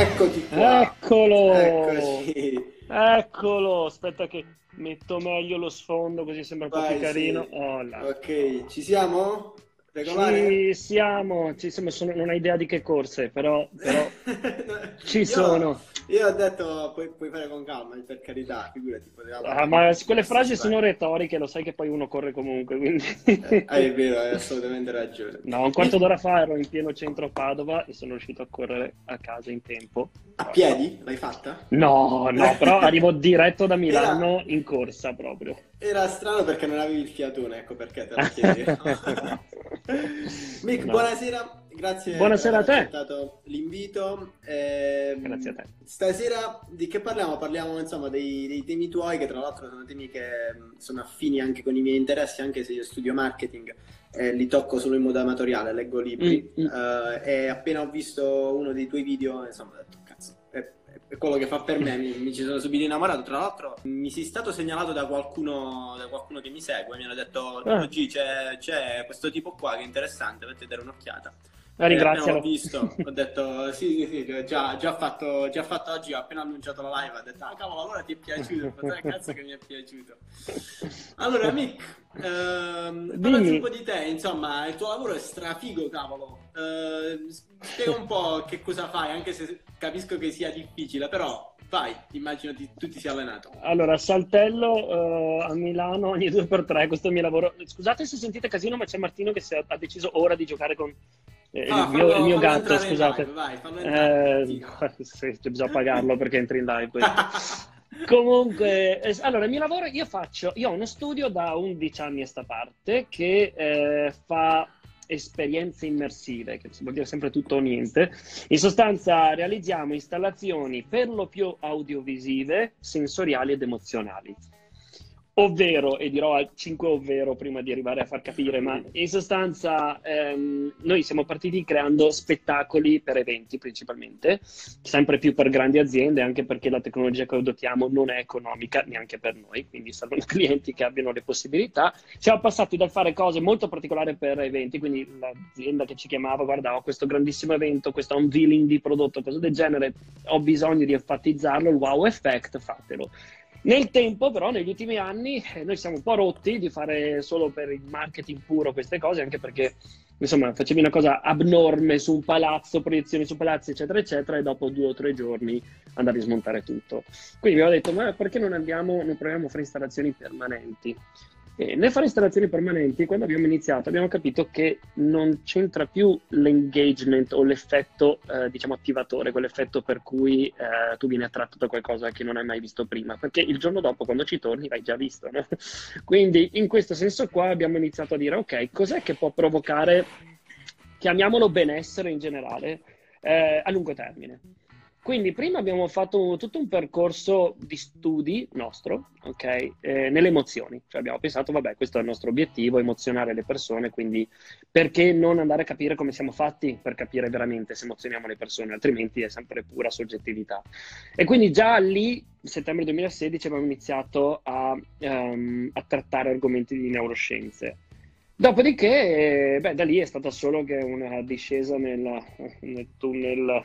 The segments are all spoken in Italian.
Eccoti qua. Eccolo! Eccoci. Eccolo! Aspetta che metto meglio lo sfondo così sembra un po' più carino. Oh. Ok, ci siamo? Regolare? Ci siamo, ci siamo, sono- non hai idea di che corse, però, però ci Io- sono. Io ho detto puoi, puoi fare con calma, per carità, figurati. Ah, ma quelle frasi sono vai. retoriche, lo sai che poi uno corre comunque, quindi... Eh, è vero, hai assolutamente ragione. No, un quarto d'ora fa ero in pieno centro a Padova e sono riuscito a correre a casa in tempo. A piedi? L'hai fatta? No, no, però arrivo diretto da Milano in corsa proprio. Era strano perché non avevi il fiatone, ecco perché te lo chiedevo. Mick, No. buonasera, grazie Buonasera per aver accettato l'invito. Ehm, Grazie a te. Stasera di che parliamo? Parliamo insomma dei, dei temi tuoi, che tra l'altro sono temi che sono affini anche con i miei interessi, anche se io studio marketing e li tocco solo in modo amatoriale, leggo libri. Mm, mm. Eh, e appena ho visto uno dei tuoi video, insomma, quello che fa per me, mi, mi ci sono subito innamorato. Tra l'altro, mi sei stato segnalato da qualcuno, da qualcuno che mi segue, mi hanno detto, Ah. oggi c'è, c'è questo tipo qua che è interessante, vatti a dare un'occhiata. Eh, Eh, ringrazialo. l'ho visto, ho detto sì, sì, sì, già, già fatto, già fatto oggi, ho appena annunciato la live, ho detto ah cavolo, allora ti è piaciuto, ho fatto, "Eh, cazzo che mi è piaciuto. Allora, Mick, ehm, parlaci un po' di te, insomma, il tuo lavoro è strafigo, cavolo. Eh, spiega un po' che cosa fai, anche se capisco che sia difficile, però vai, immagino ti- tu ti sia allenato. Allora, saltello eh, a Milano ogni due per tre, questo è il mio lavoro. Scusate se sentite casino, ma c'è Martino che si è- ha deciso ora di giocare con eh, Ah, il, mio, fallo- il mio gatto, scusate. live, vai, entrare. Eh, Sì. cioè, bisogna pagarlo perché entri in live. Comunque, eh, allora, il mio lavoro, io faccio, io ho uno studio da 11 anni a sta parte che eh, fa esperienze immersive, che vuol dire sempre tutto o niente. In sostanza realizziamo installazioni per lo più audiovisive, sensoriali ed emozionali. Ovvero, e dirò al 5 ovvero prima di arrivare a far capire, ma in sostanza ehm, noi siamo partiti creando spettacoli per eventi principalmente, sempre più per grandi aziende, anche perché la tecnologia che adottiamo non è economica neanche per noi, quindi servono clienti che abbiano le possibilità. Siamo passati dal fare cose molto particolari per eventi, quindi l'azienda che ci chiamava, guarda, ho questo grandissimo evento, questo unveiling di prodotto, cose del genere, ho bisogno di enfatizzarlo, il wow effect, fatelo. Nel tempo, però, negli ultimi anni, eh, noi siamo un po' rotti di fare solo per il marketing puro queste cose, anche perché, insomma, facevi una cosa abnorme su un palazzo, proiezioni su palazzi, eccetera, eccetera, e dopo due o tre giorni andavi a smontare tutto. Quindi abbiamo detto, ma perché non andiamo, non proviamo a fare installazioni permanenti? Nel fare installazioni permanenti, quando abbiamo iniziato, abbiamo capito che non c'entra più l'engagement o l'effetto, eh, diciamo, attivatore, quell'effetto per cui eh, tu vieni attratto da qualcosa che non hai mai visto prima, perché il giorno dopo, quando ci torni, l'hai già visto, no? Quindi, in questo senso qua, abbiamo iniziato a dire, ok, cos'è che può provocare, chiamiamolo benessere in generale, eh, a lungo termine? Quindi prima abbiamo fatto tutto un percorso di studi nostro, ok, eh, nelle emozioni. Cioè abbiamo pensato, vabbè, questo è il nostro obiettivo, emozionare le persone, quindi perché non andare a capire come siamo fatti per capire veramente se emozioniamo le persone, altrimenti è sempre pura soggettività. E quindi già lì, settembre 2016, abbiamo iniziato a, ehm, a trattare argomenti di neuroscienze. Dopodiché, eh, beh, da lì è stata solo che una discesa nella- nel tunnel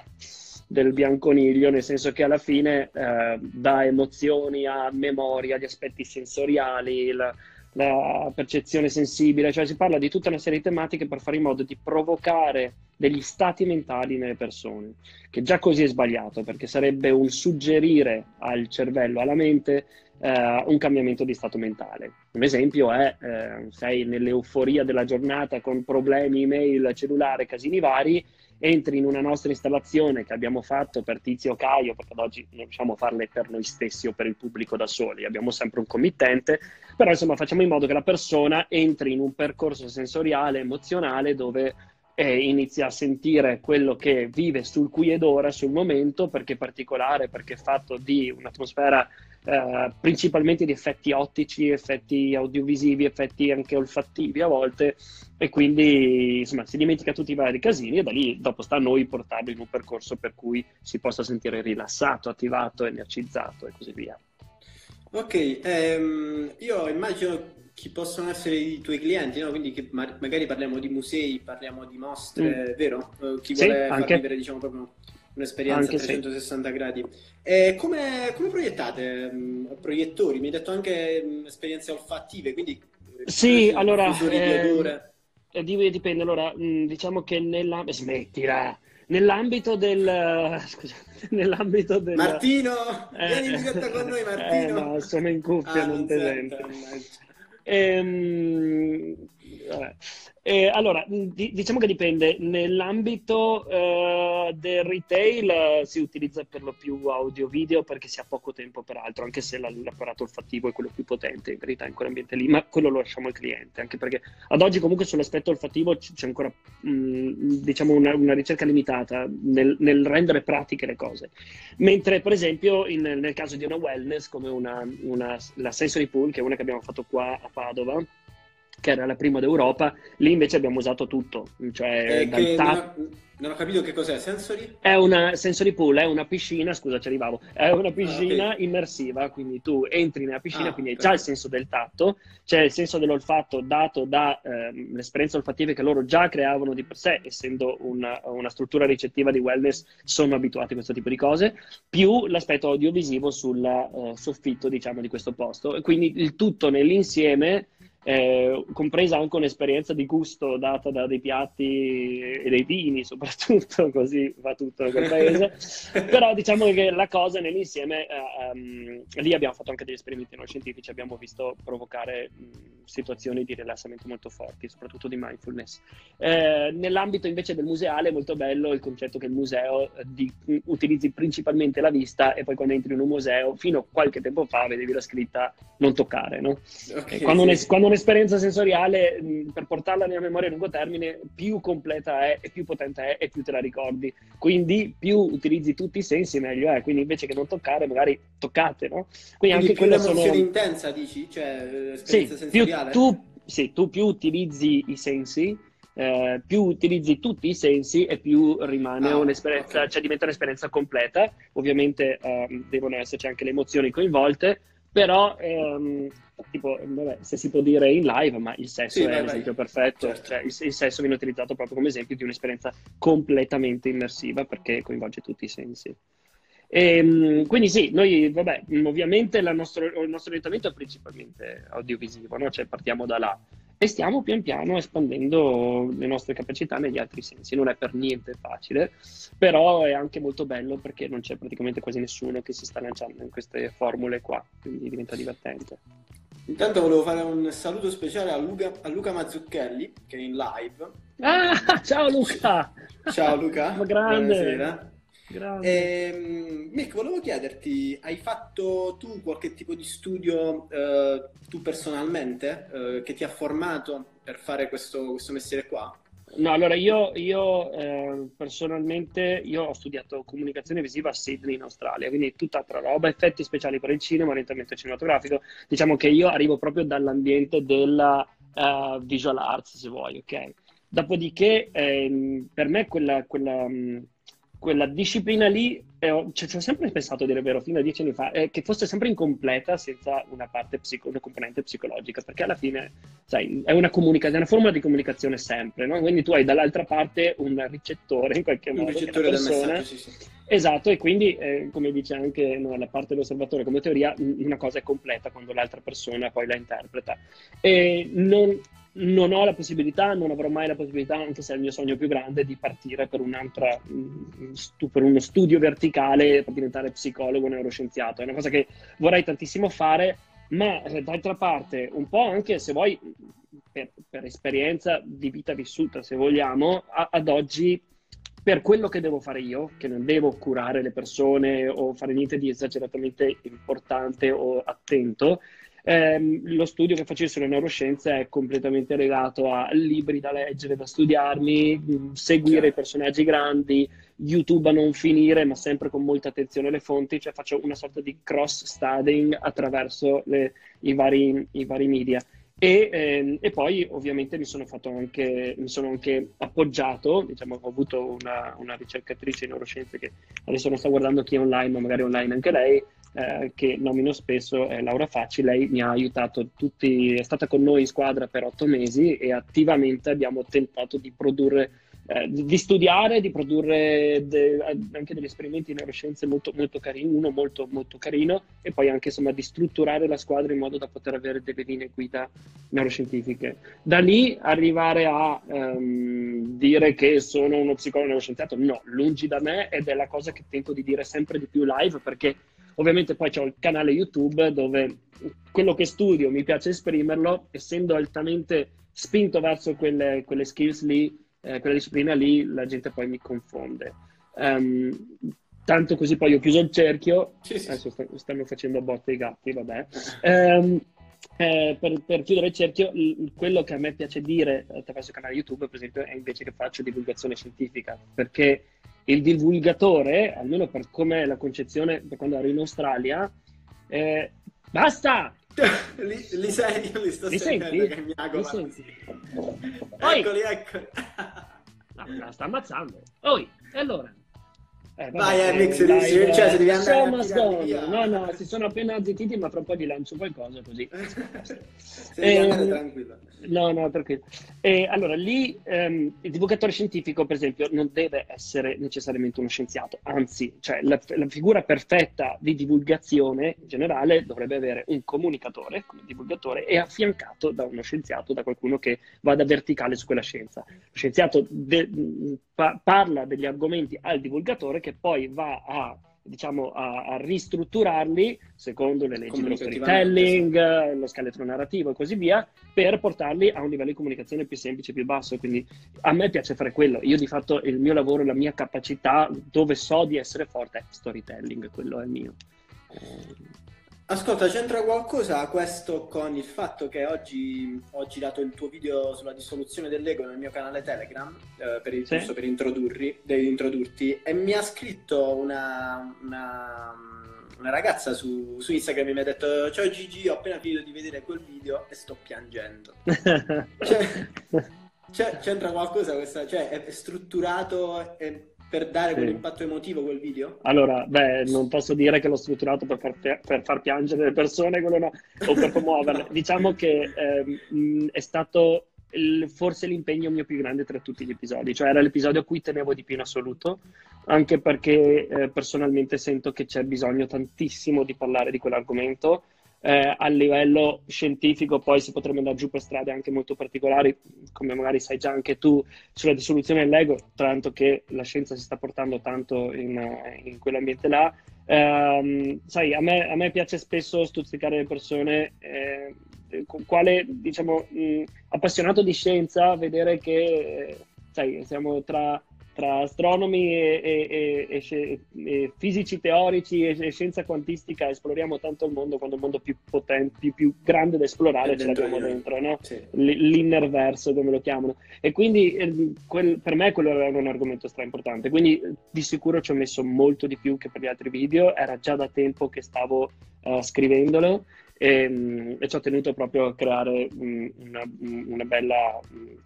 del bianconiglio, nel senso che alla fine eh, da emozioni a memoria, di aspetti sensoriali, la, la percezione sensibile, cioè si parla di tutta una serie di tematiche per fare in modo di provocare degli stati mentali nelle persone, che già così è sbagliato, perché sarebbe un suggerire al cervello, alla mente, eh, un cambiamento di stato mentale. Un esempio è, eh, sei nell'euforia della giornata con problemi, email, cellulare, casini vari, entri in una nostra installazione che abbiamo fatto per Tizio Caio, perché ad oggi non riusciamo a farle per noi stessi o per il pubblico da soli, abbiamo sempre un committente, però insomma facciamo in modo che la persona entri in un percorso sensoriale, emozionale, dove eh, inizia a sentire quello che vive sul qui ed ora, sul momento, perché è particolare, perché è fatto di un'atmosfera eh, principalmente di effetti ottici, effetti audiovisivi, effetti anche olfattivi a volte, e quindi insomma si dimentica tutti i vari casini e da lì dopo sta a noi portarlo in un percorso per cui si possa sentire rilassato, attivato, energizzato e così via. Ok, ehm, io immagino chi possono essere i tuoi clienti, no? Quindi che ma- magari parliamo di musei, parliamo di mostre, vero? Eh, Chi Sì, vuole anche. vivere, diciamo, proprio un'esperienza a 360 sì. gradi. E come, come proiettate? Mm, proiettori? Mi hai detto anche mm, esperienze olfattive, quindi... Eh, sì, allora... Eh, dipende, allora, diciamo che nella... Smettila! Nell'ambito del... Scusa, nell'ambito del... Martino! Eh, vieni in diretta con noi, Martino! Eh, no, sono in cuffia, ah, non ti sento. Ehm, eh, allora, di, diciamo che dipende. Nell'ambito eh, del retail eh, si utilizza per lo più audio-video perché si ha poco tempo per altro, anche se l'apparato olfattivo è quello più potente in verità in quell'ambiente lì, ma quello lo lasciamo al cliente, anche perché ad oggi comunque sull'aspetto olfattivo c'è ancora mh, diciamo una, una, ricerca limitata nel, nel, rendere pratiche le cose. Mentre per esempio in, nel caso di una wellness come una, una, la Sensory Pool, che è una che abbiamo fatto qua a Padova, che era la prima d'Europa, lì invece abbiamo usato tutto, cioè eh, tap... non, non, ho capito che cos'è, Sensory? È una Sensory Pool, è una piscina, scusa ci arrivavo, è una piscina ah, okay. immersiva, quindi tu entri nella piscina, ah, quindi hai già il senso del tatto, c'è il senso dell'olfatto dato dalle ehm, esperienze olfattive che loro già creavano di per sé, essendo una, una, struttura ricettiva di wellness, sono abituati a questo tipo di cose, più l'aspetto audiovisivo sul uh, soffitto, diciamo, di questo posto, quindi il tutto nell'insieme eh, compresa anche un'esperienza di gusto data da dei piatti e dei vini, soprattutto, così va tutto nel paese. Però diciamo che la cosa nell'insieme, eh, um, lì abbiamo fatto anche degli esperimenti non scientifici, abbiamo visto provocare mh, situazioni di rilassamento molto forti, soprattutto di mindfulness. Eh, nell'ambito invece del museale è molto bello il concetto che il museo eh, di, utilizzi principalmente la vista e poi quando entri in un museo, fino a qualche tempo fa vedevi la scritta non toccare, no? Okay, quando, sì. quando un'esperienza sensoriale, per portarla nella memoria a lungo termine, più completa è e più potente è e più te la ricordi. Quindi più utilizzi tutti i sensi, meglio è. Quindi invece che non toccare, magari toccate, no? Quindi, Quindi anche l'emozione sono... intensa, dici? Cioè, l'esperienza sì, sensoriale? Più tu, sì, tu più utilizzi i sensi, eh, più utilizzi tutti i sensi e più rimane ah, un'esperienza, okay. cioè diventa un'esperienza completa. Ovviamente eh, devono esserci anche le emozioni coinvolte, però ehm, tipo, vabbè, se si può dire in live, ma il sesso sì, è l'esempio perfetto, certo. cioè, il, il, sesso viene utilizzato proprio come esempio di un'esperienza completamente immersiva perché coinvolge tutti i sensi. E, ehm, quindi sì, noi, vabbè, ovviamente nostro, il nostro orientamento è principalmente audiovisivo, no? cioè partiamo da là e stiamo pian piano espandendo le nostre capacità negli altri sensi. Non è per niente facile, però è anche molto bello perché non c'è praticamente quasi nessuno che si sta lanciando in queste formule qua, quindi diventa divertente. Intanto volevo fare un saluto speciale a Luca, a Luca Mazzucchelli che è in live. Ah, ciao Luca! Ciao Luca! Grande! Buonasera. E, ehm, Mick, volevo chiederti, hai fatto tu qualche tipo di studio eh, tu personalmente eh, che ti ha formato per fare questo, questo mestiere qua? No, allora io, io eh, personalmente io ho studiato comunicazione visiva a Sydney in Australia, quindi tutt'altra roba, effetti speciali per il cinema, orientamento cinematografico. Diciamo che io arrivo proprio dall'ambiente della uh, visual arts, se vuoi, ok? Dopodiché ehm, per me quella, quella mh, quella disciplina lì, eh, cioè, ci ho sempre pensato, a dire vero, fino a dieci anni fa, eh, che fosse sempre incompleta senza una parte psico- una componente psicologica, perché alla fine, sai, è una comunicazione, una forma di comunicazione sempre, no? Quindi tu hai dall'altra parte un ricettore, in qualche modo, un ricettore del messaggio, sì, sì. Esatto, e quindi, eh, come dice anche no, la parte dell'osservatore come teoria, una cosa è completa quando l'altra persona poi la interpreta. E non, non ho la possibilità, non avrò mai la possibilità, anche se è il mio sogno più grande, di partire per, mm, per uno studio verticale per diventare psicologo neuroscienziato. È una cosa che vorrei tantissimo fare, ma eh, d'altra parte, un po' anche se vuoi, per, per esperienza di vita vissuta, se vogliamo, a, ad oggi per quello che devo fare io, che non devo curare le persone o fare niente di esageratamente importante o attento, ehm, lo studio che faccio sulle neuroscienze è completamente legato a libri da leggere, da studiarmi, mm, seguire i personaggi grandi, YouTube a non finire, ma sempre con molta attenzione alle fonti, cioè faccio una sorta di cross-studying attraverso le, i, vari, i vari media. E, ehm, e, poi ovviamente mi sono, anche, mi sono anche appoggiato, diciamo, ho avuto una, una, ricercatrice in neuroscienze che adesso non sta guardando chi è online, ma magari online anche lei, eh, che nomino spesso, è Laura Facci, lei mi ha aiutato tutti, è stata con noi in squadra per otto mesi e attivamente abbiamo tentato di produrre eh, di studiare, di produrre de, anche degli esperimenti in neuroscienze molto, molto carini, uno molto, molto carino, e poi anche insomma di strutturare la squadra in modo da poter avere delle linee guida neuroscientifiche. Da lì arrivare a um, dire che sono uno psicologo neuroscienziato, no, lungi da me ed è la cosa che tento di dire sempre di più live perché ovviamente poi ho il canale YouTube dove quello che studio mi piace esprimerlo, essendo altamente spinto verso quelle, quelle skills lì, eh, quella disciplina lì, la gente poi mi confonde. Um, tanto così poi ho chiuso il cerchio, sì, sì. adesso st- stanno facendo botte i gatti, vabbè. Um, eh, per, per, chiudere il cerchio, l- quello che a me piace dire attraverso il canale YouTube, per esempio, è invece che faccio divulgazione scientifica, perché il divulgatore, almeno per come la concezione per quando ero in Australia, eh, basta! li, li, sei, li sto li senti? che mi senti? Eccoli, eccoli. no, la sta ammazzando. Oi, e allora? Eh, Vai, eh, Mix, cioè, se devi andare No, no, si sono appena zittiti, ma fra un po' gli lancio qualcosa così. eh, tranquillo. No, no, tranquillo. E, allora, lì ehm, il divulgatore scientifico, per esempio, non deve essere necessariamente uno scienziato, anzi, cioè, la, la, figura perfetta di divulgazione in generale dovrebbe avere un comunicatore come divulgatore e affiancato da uno scienziato, da qualcuno che vada verticale su quella scienza. Lo scienziato de- pa- parla degli argomenti al divulgatore che poi va a diciamo, a, a, ristrutturarli secondo le leggi dello storytelling, sì. lo scheletro narrativo e così via, per portarli a un livello di comunicazione più semplice, più basso. Quindi a me piace fare quello. Io di fatto il mio lavoro, la mia capacità, dove so di essere forte è storytelling, quello è il mio. Ascolta, c'entra qualcosa questo con il fatto che oggi ho girato il tuo video sulla dissoluzione dell'ego nel mio canale Telegram, eh, per, il, sì. per introdurti, e mi ha scritto una, una, una ragazza su, su, Instagram e mi ha detto ciao Gigi, ho appena finito di vedere quel video e sto piangendo. cioè, c'entra qualcosa questa, cioè è strutturato... È, per dare sì. quell'impatto emotivo quel video? Allora, beh, non posso dire che l'ho strutturato per far, per far piangere le persone no, o per promuoverle. diciamo che ehm, è stato il, forse l'impegno mio più grande tra tutti gli episodi, cioè era l'episodio a cui tenevo di più in assoluto, anche perché eh, personalmente sento che c'è bisogno tantissimo di parlare di quell'argomento eh, a livello scientifico poi si potrebbe andare giù per strade anche molto particolari, come magari sai già anche tu, sulla dissoluzione dell'ego, tanto che la scienza si sta portando tanto in, in quell'ambiente là. Eh, sai, a me, a me, piace spesso stuzzicare le persone, eh, quale, diciamo, mh, appassionato di scienza, vedere che, eh, sai, siamo tra tra astronomi e, e, e, e, fisici teorici e, scienza quantistica esploriamo tanto il mondo quando il mondo più potente, più, più grande da esplorare ce l'abbiamo dentro, no? Sì. L'inner verso come lo chiamano. E quindi eh, quel, per me quello era un argomento stra importante. Quindi di sicuro ci ho messo molto di più che per gli altri video, era già da tempo che stavo uh, scrivendolo e, ehm, e, ci ho tenuto proprio a creare una, una, bella,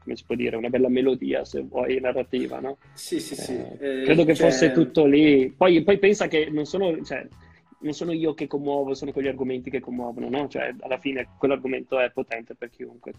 come si può dire, una bella melodia, se vuoi, narrativa, no? Sì, sì, sì. Eh, credo che cioè... fosse tutto lì. Poi, poi pensa che non sono, cioè, non sono io che commuovo, sono quegli argomenti che commuovono, no? Cioè, alla fine quell'argomento è potente per chiunque.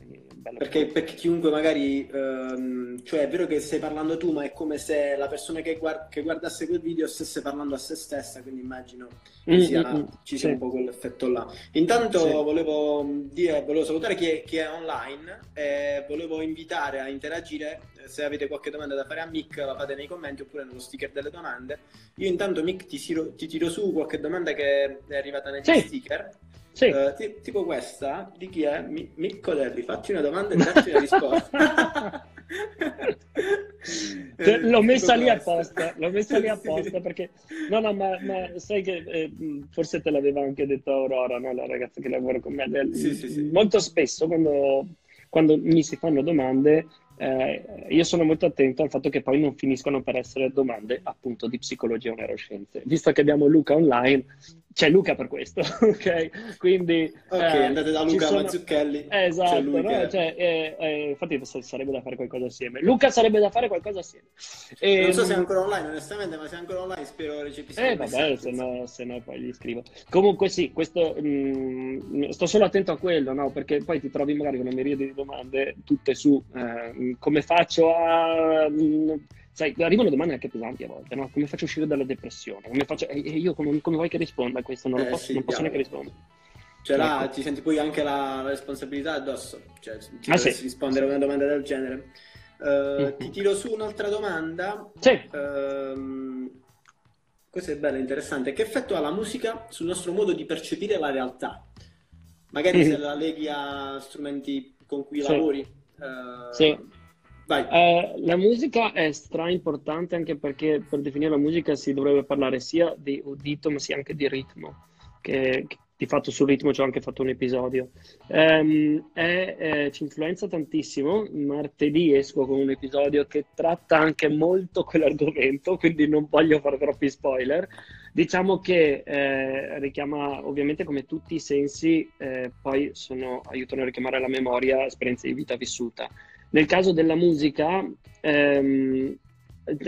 Perché, perché chiunque magari, ehm, cioè è vero che stai parlando tu, ma è come se la persona che, guard- che guardasse quel video stesse parlando a se stessa, quindi immagino mm, sia, mm, ci sia sì. un po' quell'effetto là. Intanto sì. volevo, dire, volevo salutare chi è, chi è online e volevo invitare a interagire se avete qualche domanda da fare a Mick la fate nei commenti oppure nello sticker delle domande. Io intanto Mick ti, tiro, ti tiro su qualche domanda che è arrivata negli sì. sticker. Sì. Uh, t- tipo questa, di chi è? Mi- Micco Delli, facci una domanda e dacci una risposta. cioè, l'ho messa lì apposta, l'ho messa lì apposta perché no, no, ma, ma sai che eh, forse te l'aveva anche detto Aurora, no? la ragazza che lavora con me. Sì, sì. Molto spesso quando, quando mi si fanno domande eh, io sono molto attento al fatto che poi non finiscono per essere domande appunto di psicologia o neuroscienze. Visto che abbiamo Luca online, c'è Luca per questo, ok? Quindi... Ok, eh, andate da Luca sono... Mazzucchelli. Esatto, no? che... cioè, eh, eh, infatti sarebbe da fare qualcosa assieme. Luca sarebbe da fare qualcosa assieme. E... Non so se è ancora online, onestamente, ma se è ancora online spero recepisca Eh, vabbè, se no, se no, poi gli scrivo. Comunque sì, questo... Mh, mm, sto solo attento a quello, no? Perché poi ti trovi magari con una miriade di domande tutte su eh, come faccio a... Mh, mm, sai, arrivano domande anche pesanti a volte, no? Come faccio a uscire dalla depressione? Come faccio... E io come, come vuoi che risponda a questo? Non, eh, posso, sì, non posso neanche rispondere. Cioè là ecco. ti senti poi anche la, la responsabilità addosso, cioè ti ah, sì. rispondere a una domanda del genere. Uh, mm-hmm. Ti tiro su un'altra domanda. Sì. Uh, questo è bello, interessante. Che effetto ha la musica sul nostro modo di percepire la realtà? Magari mm-hmm. se la leghi a strumenti con cui sì. lavori. Uh, sì. Eh, la musica è stra importante anche perché per definire la musica si dovrebbe parlare sia di udito ma sia anche di ritmo, che, che di fatto sul ritmo ci ho anche fatto un episodio. Um, è, eh, ci influenza tantissimo, martedì esco con un episodio che tratta anche molto quell'argomento, quindi non voglio fare troppi spoiler. Diciamo che eh, richiama ovviamente come tutti i sensi, eh, poi sono, aiutano a richiamare la memoria esperienze di vita vissuta. Nel caso della musica, ehm,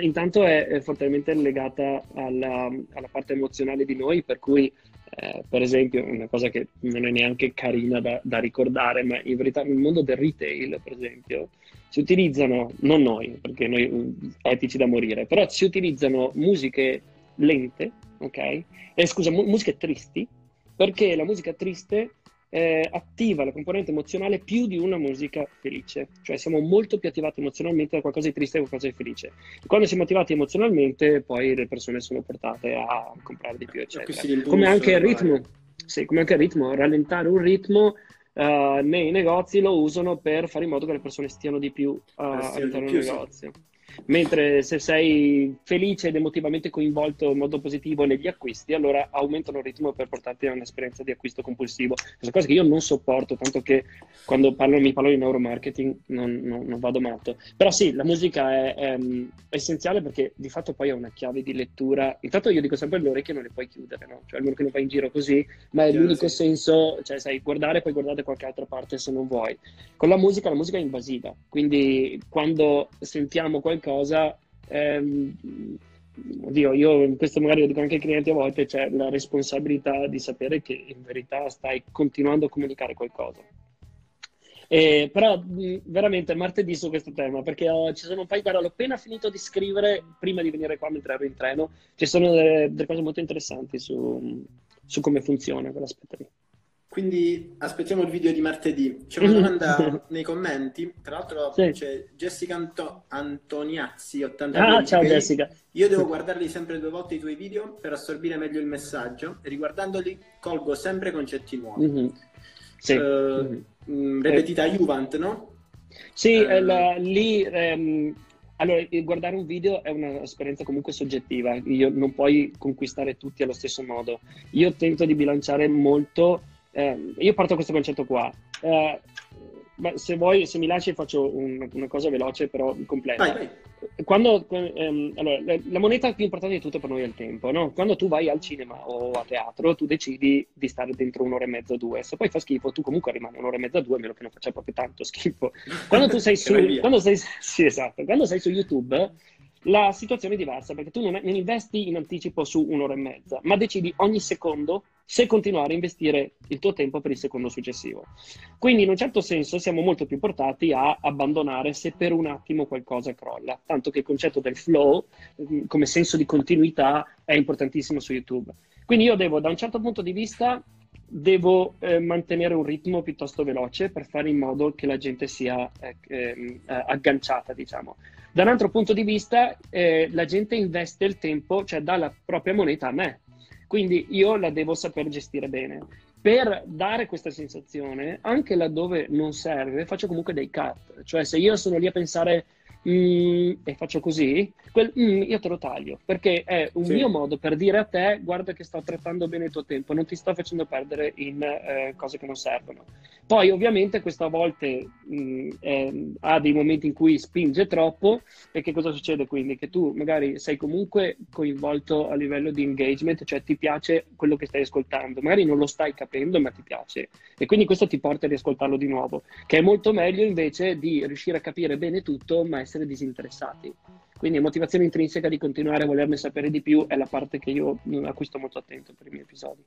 intanto è, è, fortemente legata alla, alla, parte emozionale di noi, per cui, eh, per esempio, una cosa che non è neanche carina da, da, ricordare, ma in verità nel mondo del retail, per esempio, si utilizzano, non noi, perché noi mm, etici da morire, però si utilizzano musiche lente, ok? Eh, scusa, mu- musiche tristi, perché la musica triste eh, attiva la componente emozionale più di una musica felice, cioè siamo molto più attivati emozionalmente da qualcosa di triste che qualcosa di felice. Quando siamo attivati emozionalmente, poi le persone sono portate a comprare di più, eccetera. Come anche il ritmo, sì, come anche il ritmo, rallentare un ritmo uh, nei negozi lo usano per fare in modo che le persone stiano di più uh, all'interno del negozio. Sì. Mentre se sei felice ed emotivamente coinvolto in modo positivo negli acquisti, allora aumentano il ritmo per portarti a un'esperienza di acquisto compulsivo. Questa cosa che io non sopporto, tanto che quando parlo, mi parlo di neuromarketing non, non, non vado matto. Però sì, la musica è, è, è, essenziale perché di fatto poi è una chiave di lettura. Intanto io dico sempre le orecchie non le puoi chiudere, no? Cioè almeno che non vai in giro così, ma è sì, l'unico sì. senso, cioè sai, guardare poi guardare qualche altra parte se non vuoi. Con la musica, la musica è invasiva, quindi quando sentiamo qualcosa qualcosa, ehm, oddio, io questo magari lo dico anche ai clienti a volte, c'è la responsabilità di sapere che in verità stai continuando a comunicare qualcosa. Eh, però veramente martedì su questo tema perché ho, ci sono un paio, guarda, l'ho appena finito di scrivere prima di venire qua mentre ero in treno. Ci sono delle, delle cose molto interessanti su, su come funziona quell'aspetto lì. Quindi aspettiamo il video di martedì. C'è una domanda nei commenti. Tra l'altro sì. c'è Jessica Anto- Antoniazzi, 82. Ah, ciao Jessica. Io devo guardarli sempre due volte i tuoi video per assorbire meglio il messaggio riguardandoli colgo sempre concetti nuovi. Mm-hmm. Sì. Uh, mm-hmm. Ripetita eh. Juvent, no? Sì, uh, la, lì... Um, allora, guardare un video è un'esperienza comunque soggettiva, Io, non puoi conquistare tutti allo stesso modo. Io tento di bilanciare molto eh, io parto da questo concetto qua. Eh, se vuoi, se mi lasci, faccio un, una cosa veloce, però completa. Vai, vai. Quando, ehm, allora, la moneta più importante di tutto per noi è il tempo. No? Quando tu vai al cinema o a teatro, tu decidi di stare dentro un'ora e mezza, due. Se poi fa schifo, tu comunque rimani un'ora e mezza, due, a meno che non faccia proprio tanto schifo. Quando tu sei su, quando sei, sì, esatto, quando sei su YouTube la situazione è diversa perché tu non, non, investi in anticipo su un'ora e mezza, ma decidi ogni secondo se continuare a investire il tuo tempo per il secondo successivo. Quindi in un certo senso siamo molto più portati a abbandonare se per un attimo qualcosa crolla, tanto che il concetto del flow mm, come senso di continuità è importantissimo su YouTube. Quindi io devo da un certo punto di vista devo eh, mantenere un ritmo piuttosto veloce per fare in modo che la gente sia eh, eh, agganciata, diciamo. Da un altro punto di vista, eh, la gente investe il tempo, cioè dà la propria moneta a me. Quindi io la devo saper gestire bene. Per dare questa sensazione, anche laddove non serve, faccio comunque dei cut. Cioè, se io sono lì a pensare mm, e faccio così, quel mm, io te lo taglio, perché è un sì. mio modo per dire a te, guarda che sto trattando bene il tuo tempo, non ti sto facendo perdere in eh, cose che non servono. Poi ovviamente questa a volte mh, eh, ha dei momenti in cui spinge troppo e che cosa succede quindi? Che tu magari sei comunque coinvolto a livello di engagement, cioè ti piace quello che stai ascoltando, magari non lo stai capendo ma ti piace e quindi questo ti porta a riascoltarlo di nuovo, che è molto meglio invece di riuscire a capire bene tutto ma essere disinteressati. Quindi motivazione intrinseca di continuare a volerne sapere di più è la parte che io a cui sto molto attento per i miei episodi.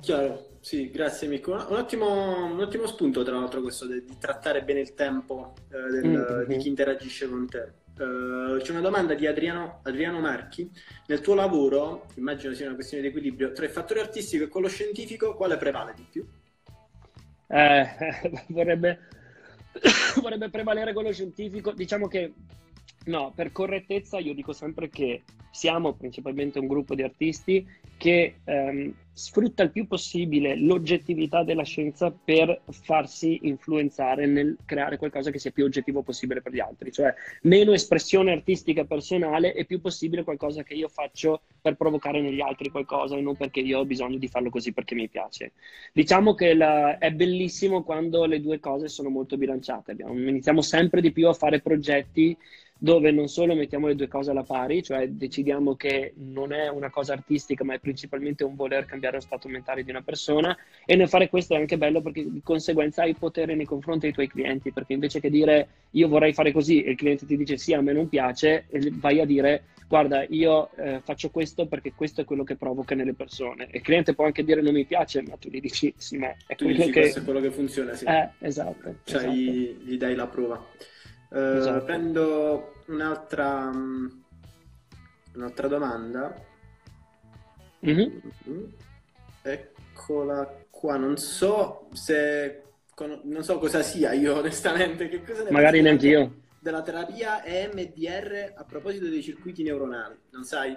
Chiaro, sì, grazie Mico. Un ottimo, un ottimo spunto tra l'altro questo di, di trattare bene il tempo eh, del, mm-hmm. di chi interagisce con te. Uh, c'è una domanda di Adriano, Adriano, Marchi. Nel tuo lavoro, immagino sia una questione di equilibrio, tra il fattore artistico e quello scientifico, quale prevale di più? Eh, vorrebbe, vorrebbe prevalere quello scientifico. Diciamo che No, per correttezza io dico sempre che siamo principalmente un gruppo di artisti che ehm, sfrutta il più possibile l'oggettività della scienza per farsi influenzare nel creare qualcosa che sia più oggettivo possibile per gli altri, cioè meno espressione artistica personale e più possibile qualcosa che io faccio per provocare negli altri qualcosa e non perché io ho bisogno di farlo così perché mi piace. Diciamo che la, è bellissimo quando le due cose sono molto bilanciate, Abbiamo, iniziamo sempre di più a fare progetti dove non solo mettiamo le due cose alla pari, cioè decidiamo che non è una cosa artistica, ma è principalmente un voler cambiare lo stato mentale di una persona e nel fare questo è anche bello perché di conseguenza hai potere nei confronti dei tuoi clienti, perché invece che dire io vorrei fare così e il cliente ti dice sì, a me non piace, vai a dire guarda, io eh, faccio questo perché questo è quello che provoca nelle persone. E il cliente può anche dire non mi piace, ma tu gli dici sì, ma è tu quello che... è quello che funziona, sì. Eh, esatto. Cioè esatto. Gli, gli dai la prova. Uh, esatto. Prendo un'altra, mm, un'altra domanda. Mm-hmm. Eccola qua. Non so se non so cosa sia io onestamente. Che cosa Magari neanche io. Della terapia EMDR a proposito dei circuiti neuronali, non sai?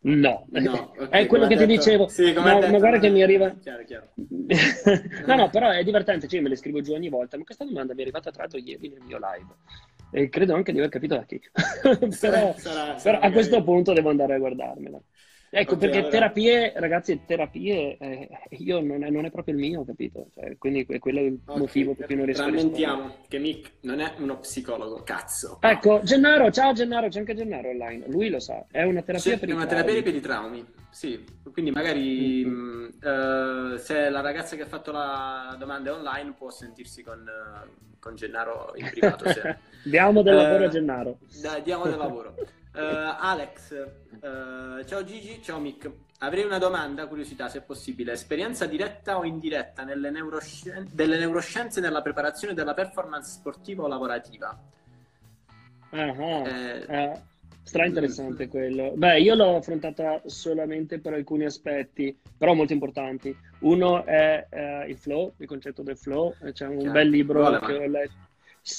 No, no okay, è quello che detto... ti dicevo. Sì, no, detto, ma guarda che mi arriva. Chiaro, chiaro. no, no, però è divertente, cioè me le scrivo giù ogni volta. Ma questa domanda mi è arrivata tra l'altro ieri nel mio live e credo anche di aver capito da chi. però, sarà, sarà però a questo punto devo andare a guardarmela. Ecco, perché terapie, ragazzi, terapie, eh, io non è, non è, proprio il mio, capito? Cioè, quindi quello è il okay, motivo per cui non riesco a Rammentiamo che Mick non è uno psicologo, cazzo. Ecco, Gennaro, ciao Gennaro, c'è anche Gennaro online, lui lo sa, è una terapia sì, per i traumi. È una terapia per i traumi, sì. Quindi magari mm-hmm. mh, uh, se la ragazza che ha fatto la domanda è online può sentirsi con, uh, con Gennaro in privato. Se... diamo del lavoro uh, a Gennaro. Dai, diamo del lavoro. Uh, Alex, uh, ciao Gigi, ciao Mick. Avrei una domanda, curiosità se è possibile. Esperienza diretta o indiretta nelle neuroscien- delle neuroscienze nella preparazione della performance sportiva o lavorativa? Uh-huh. Eh, eh, stra interessante quello. Beh, io l'ho affrontata solamente per alcuni aspetti, però molto importanti. Uno è eh, il flow, il concetto del flow. C'è un Chiaro. bel libro che ho letto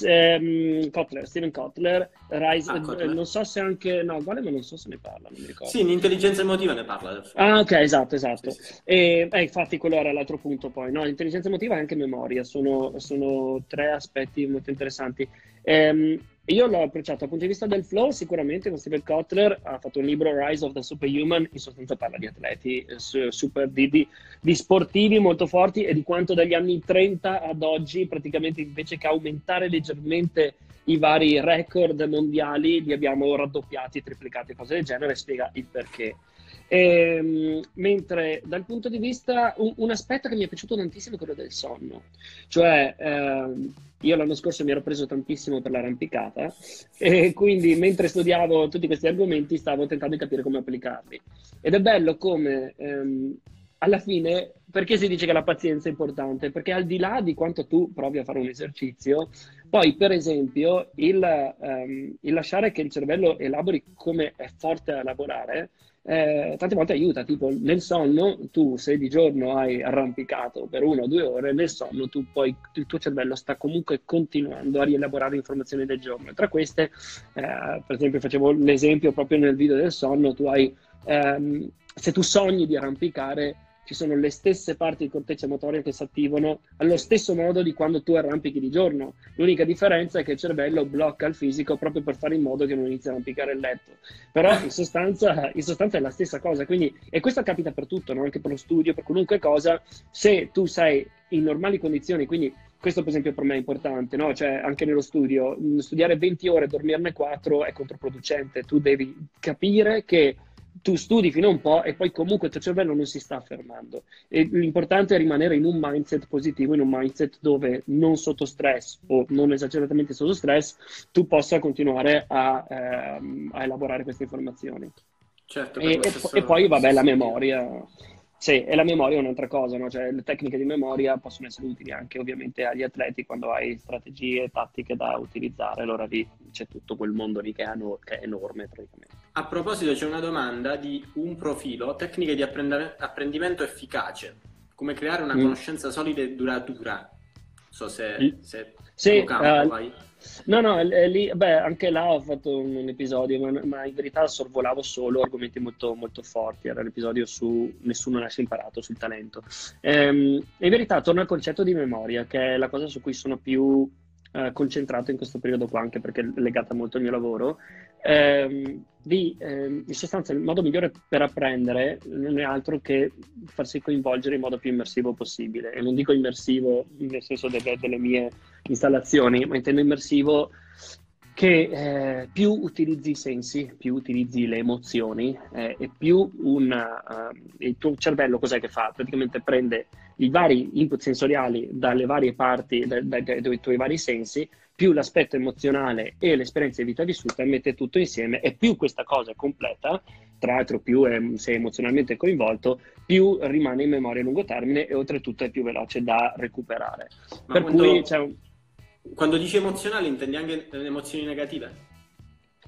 Um, Kotler, Steven Kotler, Rise, ah, Kotler. non so se anche, no, quale, ma non so se ne parla, non mi ricordo. Sì, l'intelligenza emotiva ne parla. Ah, ok, esatto, esatto. Sì, sì. E, eh, infatti quello era l'altro punto poi, no, l'intelligenza emotiva e anche memoria, sono, sono tre aspetti molto interessanti. Um, io l'ho approcciato dal punto di vista del flow, sicuramente con Steven Kotler ha fatto un libro Rise of the Superhuman, in sostanza parla di atleti eh, super, di, di, di, sportivi molto forti e di quanto dagli anni 30 ad oggi praticamente invece che aumentare leggermente i vari record mondiali li abbiamo raddoppiati, triplicati, cose del genere, spiega il perché. E, ehm, mentre dal punto di vista, un, un, aspetto che mi è piaciuto tantissimo è quello del sonno, cioè eh, io l'anno scorso mi ero preso tantissimo per l'arrampicata e quindi mentre studiavo tutti questi argomenti stavo tentando di capire come applicarli. Ed è bello come ehm, alla fine, perché si dice che la pazienza è importante? Perché al di là di quanto tu provi a fare un esercizio, poi per esempio il, ehm, il lasciare che il cervello elabori come è forte a lavorare, eh, tante volte aiuta, tipo nel sonno tu se di giorno hai arrampicato per una o due ore, nel sonno tu poi il tuo cervello sta comunque continuando a rielaborare informazioni del giorno. Tra queste, eh, per esempio, facevo l'esempio proprio nel video del sonno, tu hai, ehm, se tu sogni di arrampicare, ci sono le stesse parti di corteccia motoria che si attivano allo stesso modo di quando tu arrampichi di giorno. L'unica differenza è che il cervello blocca il fisico proprio per fare in modo che non inizi a arrampicare il letto. Però in sostanza, in sostanza è la stessa cosa. Quindi, e questo capita per tutto, no? anche per lo studio, per qualunque cosa. Se tu sei in normali condizioni, quindi questo per esempio per me è importante, no? cioè anche nello studio, studiare 20 ore e dormirne 4 è controproducente, tu devi capire che tu studi fino a un po' e poi comunque il tuo cervello non si sta fermando. E l'importante è rimanere in un mindset positivo, in un mindset dove non sotto stress o non esageratamente sotto stress tu possa continuare a, ehm, a elaborare queste informazioni. Certo, e, e, poi vabbè la memoria. Sì, e la memoria è un'altra cosa, no? cioè, le tecniche di memoria possono essere utili anche ovviamente agli atleti quando hai strategie tattiche da utilizzare, allora lì c'è tutto quel mondo lì che è, no- che è enorme praticamente. A proposito c'è una domanda di un profilo, tecniche di apprendimento efficace, come creare una mm. conoscenza solida e duratura. Non so se, se sì, campo, uh, No, no, lì, beh, anche là ho fatto un, un episodio, ma, ma, in verità sorvolavo solo argomenti molto, molto forti. Era l'episodio su Nessuno nasce imparato, sul talento. Ehm, in verità torno al concetto di memoria, che è la cosa su cui sono più eh, concentrato in questo periodo qua, anche perché è legata molto al mio lavoro. Ehm, di, ehm, in sostanza, il modo migliore per apprendere non è altro che farsi coinvolgere in modo più immersivo possibile. E non dico immersivo nel senso delle, delle mie installazioni, ma intendo immersivo che eh, più utilizzi i sensi, più utilizzi le emozioni eh, e più una, uh, il tuo cervello cos'è che fa? Praticamente prende i vari input sensoriali dalle varie parti, da, da, dai tuoi vari sensi, più l'aspetto emozionale e l'esperienza di vita vissuta, mette tutto insieme e più questa cosa è completa, tra l'altro più è, sei emozionalmente coinvolto, più rimane in memoria a lungo termine e oltretutto è più veloce da recuperare. Ma per quando... cui c'è un quando dici emozionale intendi anche le emozioni negative?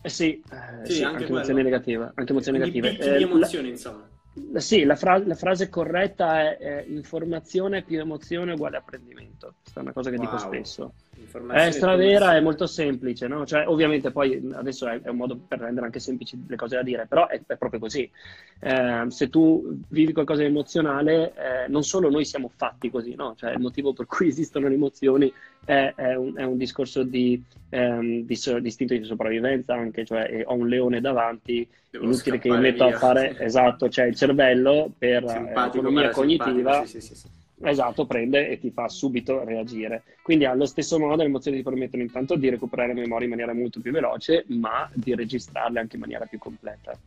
Eh sì, eh, sì, sì, anche, anche emozioni negative. Anche emozioni negative. Eh, emozioni, la, insomma. Sì, la, fra- la, frase corretta è, è, informazione più emozione uguale apprendimento. Questa è una cosa che wow. dico spesso. È stravera, è molto semplice, no? Cioè, ovviamente poi adesso è, è, un modo per rendere anche semplici le cose da dire, però è, è proprio così. Eh, se tu vivi qualcosa di emozionale, eh, non solo noi siamo fatti così, no? Cioè, il motivo per cui esistono le emozioni è, un, un, discorso di, ehm, di, di, istinto di sopravvivenza anche, cioè ho un leone davanti, Devo inutile che mi metto via. a fare, esatto, cioè il cervello per l'economia cognitiva. Sì, sì, sì, Esatto, prende e ti fa subito reagire. Quindi allo stesso modo le emozioni ti permettono intanto di recuperare memoria in maniera molto più veloce, ma di registrarle anche in maniera più completa.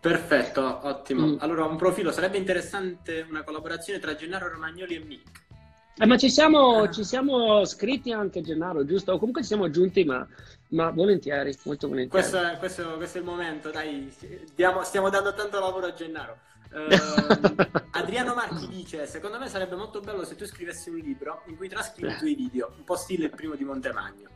Perfetto, ottimo. Mm. Allora, un profilo, sarebbe interessante una collaborazione tra Gennaro Romagnoli e Mick. Eh, ma ci siamo, ah. ci siamo, scritti anche Gennaro, giusto? O comunque ci siamo aggiunti, ma, ma volentieri, molto volentieri. Questo è, questo, questo è il momento, dai, diamo, stiamo dando tanto lavoro a Gennaro. Uh, Adriano Marchi dice: Secondo me sarebbe molto bello se tu scrivessi un libro in cui trascrivi i tuoi video, un po' stile il primo di Montemagno.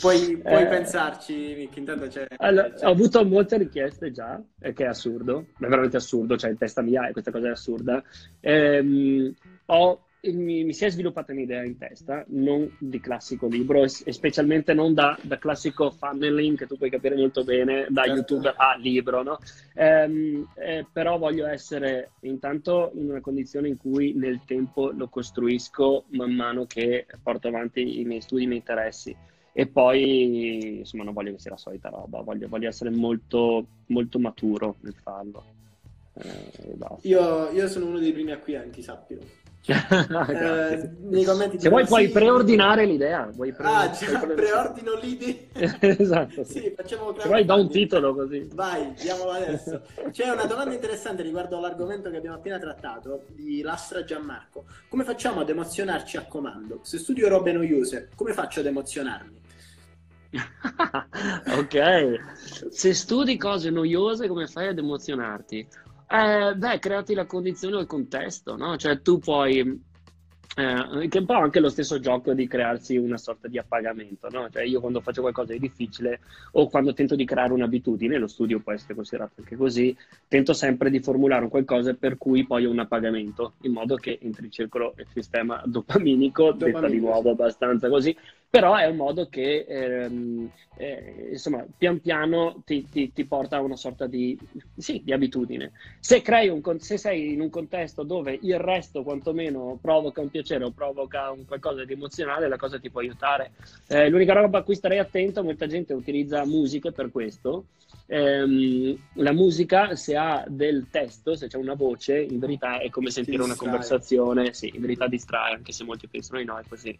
Puoi, puoi eh, pensarci, Mick, intanto c'è, allora, c'è, Ho avuto molte richieste già, che è assurdo, è veramente assurdo, cioè in testa mia questa cosa è assurda. Ehm, ho mi, mi, si è sviluppata un'idea in testa, non di classico libro, e, specialmente non da, da, classico funneling che tu puoi capire molto bene da certo. YouTube a libro, no? ehm, eh, però voglio essere intanto in una condizione in cui nel tempo lo costruisco man mano che porto avanti i miei studi, i miei interessi. E poi, insomma, non voglio che sia la solita roba, voglio, voglio essere molto, molto maturo nel farlo. Eh, io, io sono uno dei primi acquirenti, sappilo eh, nei commenti se vuoi puoi preordinare l'idea vuoi pre- ah già, preordino l'idea esatto sì, facciamo se vuoi da un titolo così. Vai diamolo adesso. C'è una domanda interessante riguardo all'argomento che abbiamo appena trattato di Lastra Gianmarco. Come facciamo ad emozionarci a comando? Se studio robe noiose come faccio ad emozionarmi? Ok. Se studi cose noiose come fai ad emozionarti eh, beh, creati la condizione o il contesto, no? Cioè tu puoi... Eh, che è un po' anche lo stesso gioco di crearsi una sorta di appagamento, no? Cioè io quando faccio qualcosa di difficile o quando tento di creare un'abitudine, lo studio può essere considerato anche così, tento sempre di formulare un qualcosa per cui poi ho un appagamento, in modo che entri in circolo il sistema dopaminico, detta di nuovo abbastanza così, però è un modo che ehm, eh, insomma pian piano ti, ti, ti, porta a una sorta di, sì, di abitudine. Se, crei un, se sei in un contesto dove il resto quantomeno provoca un piacere o provoca un qualcosa di emozionale, la cosa ti può aiutare. Eh, l'unica roba a cui starei attento, molta gente utilizza musiche per questo. Eh, la musica, se ha del testo, se c'è una voce, in verità è come sentire una conversazione, sì, in verità distrae, anche se molti pensano di no, è così.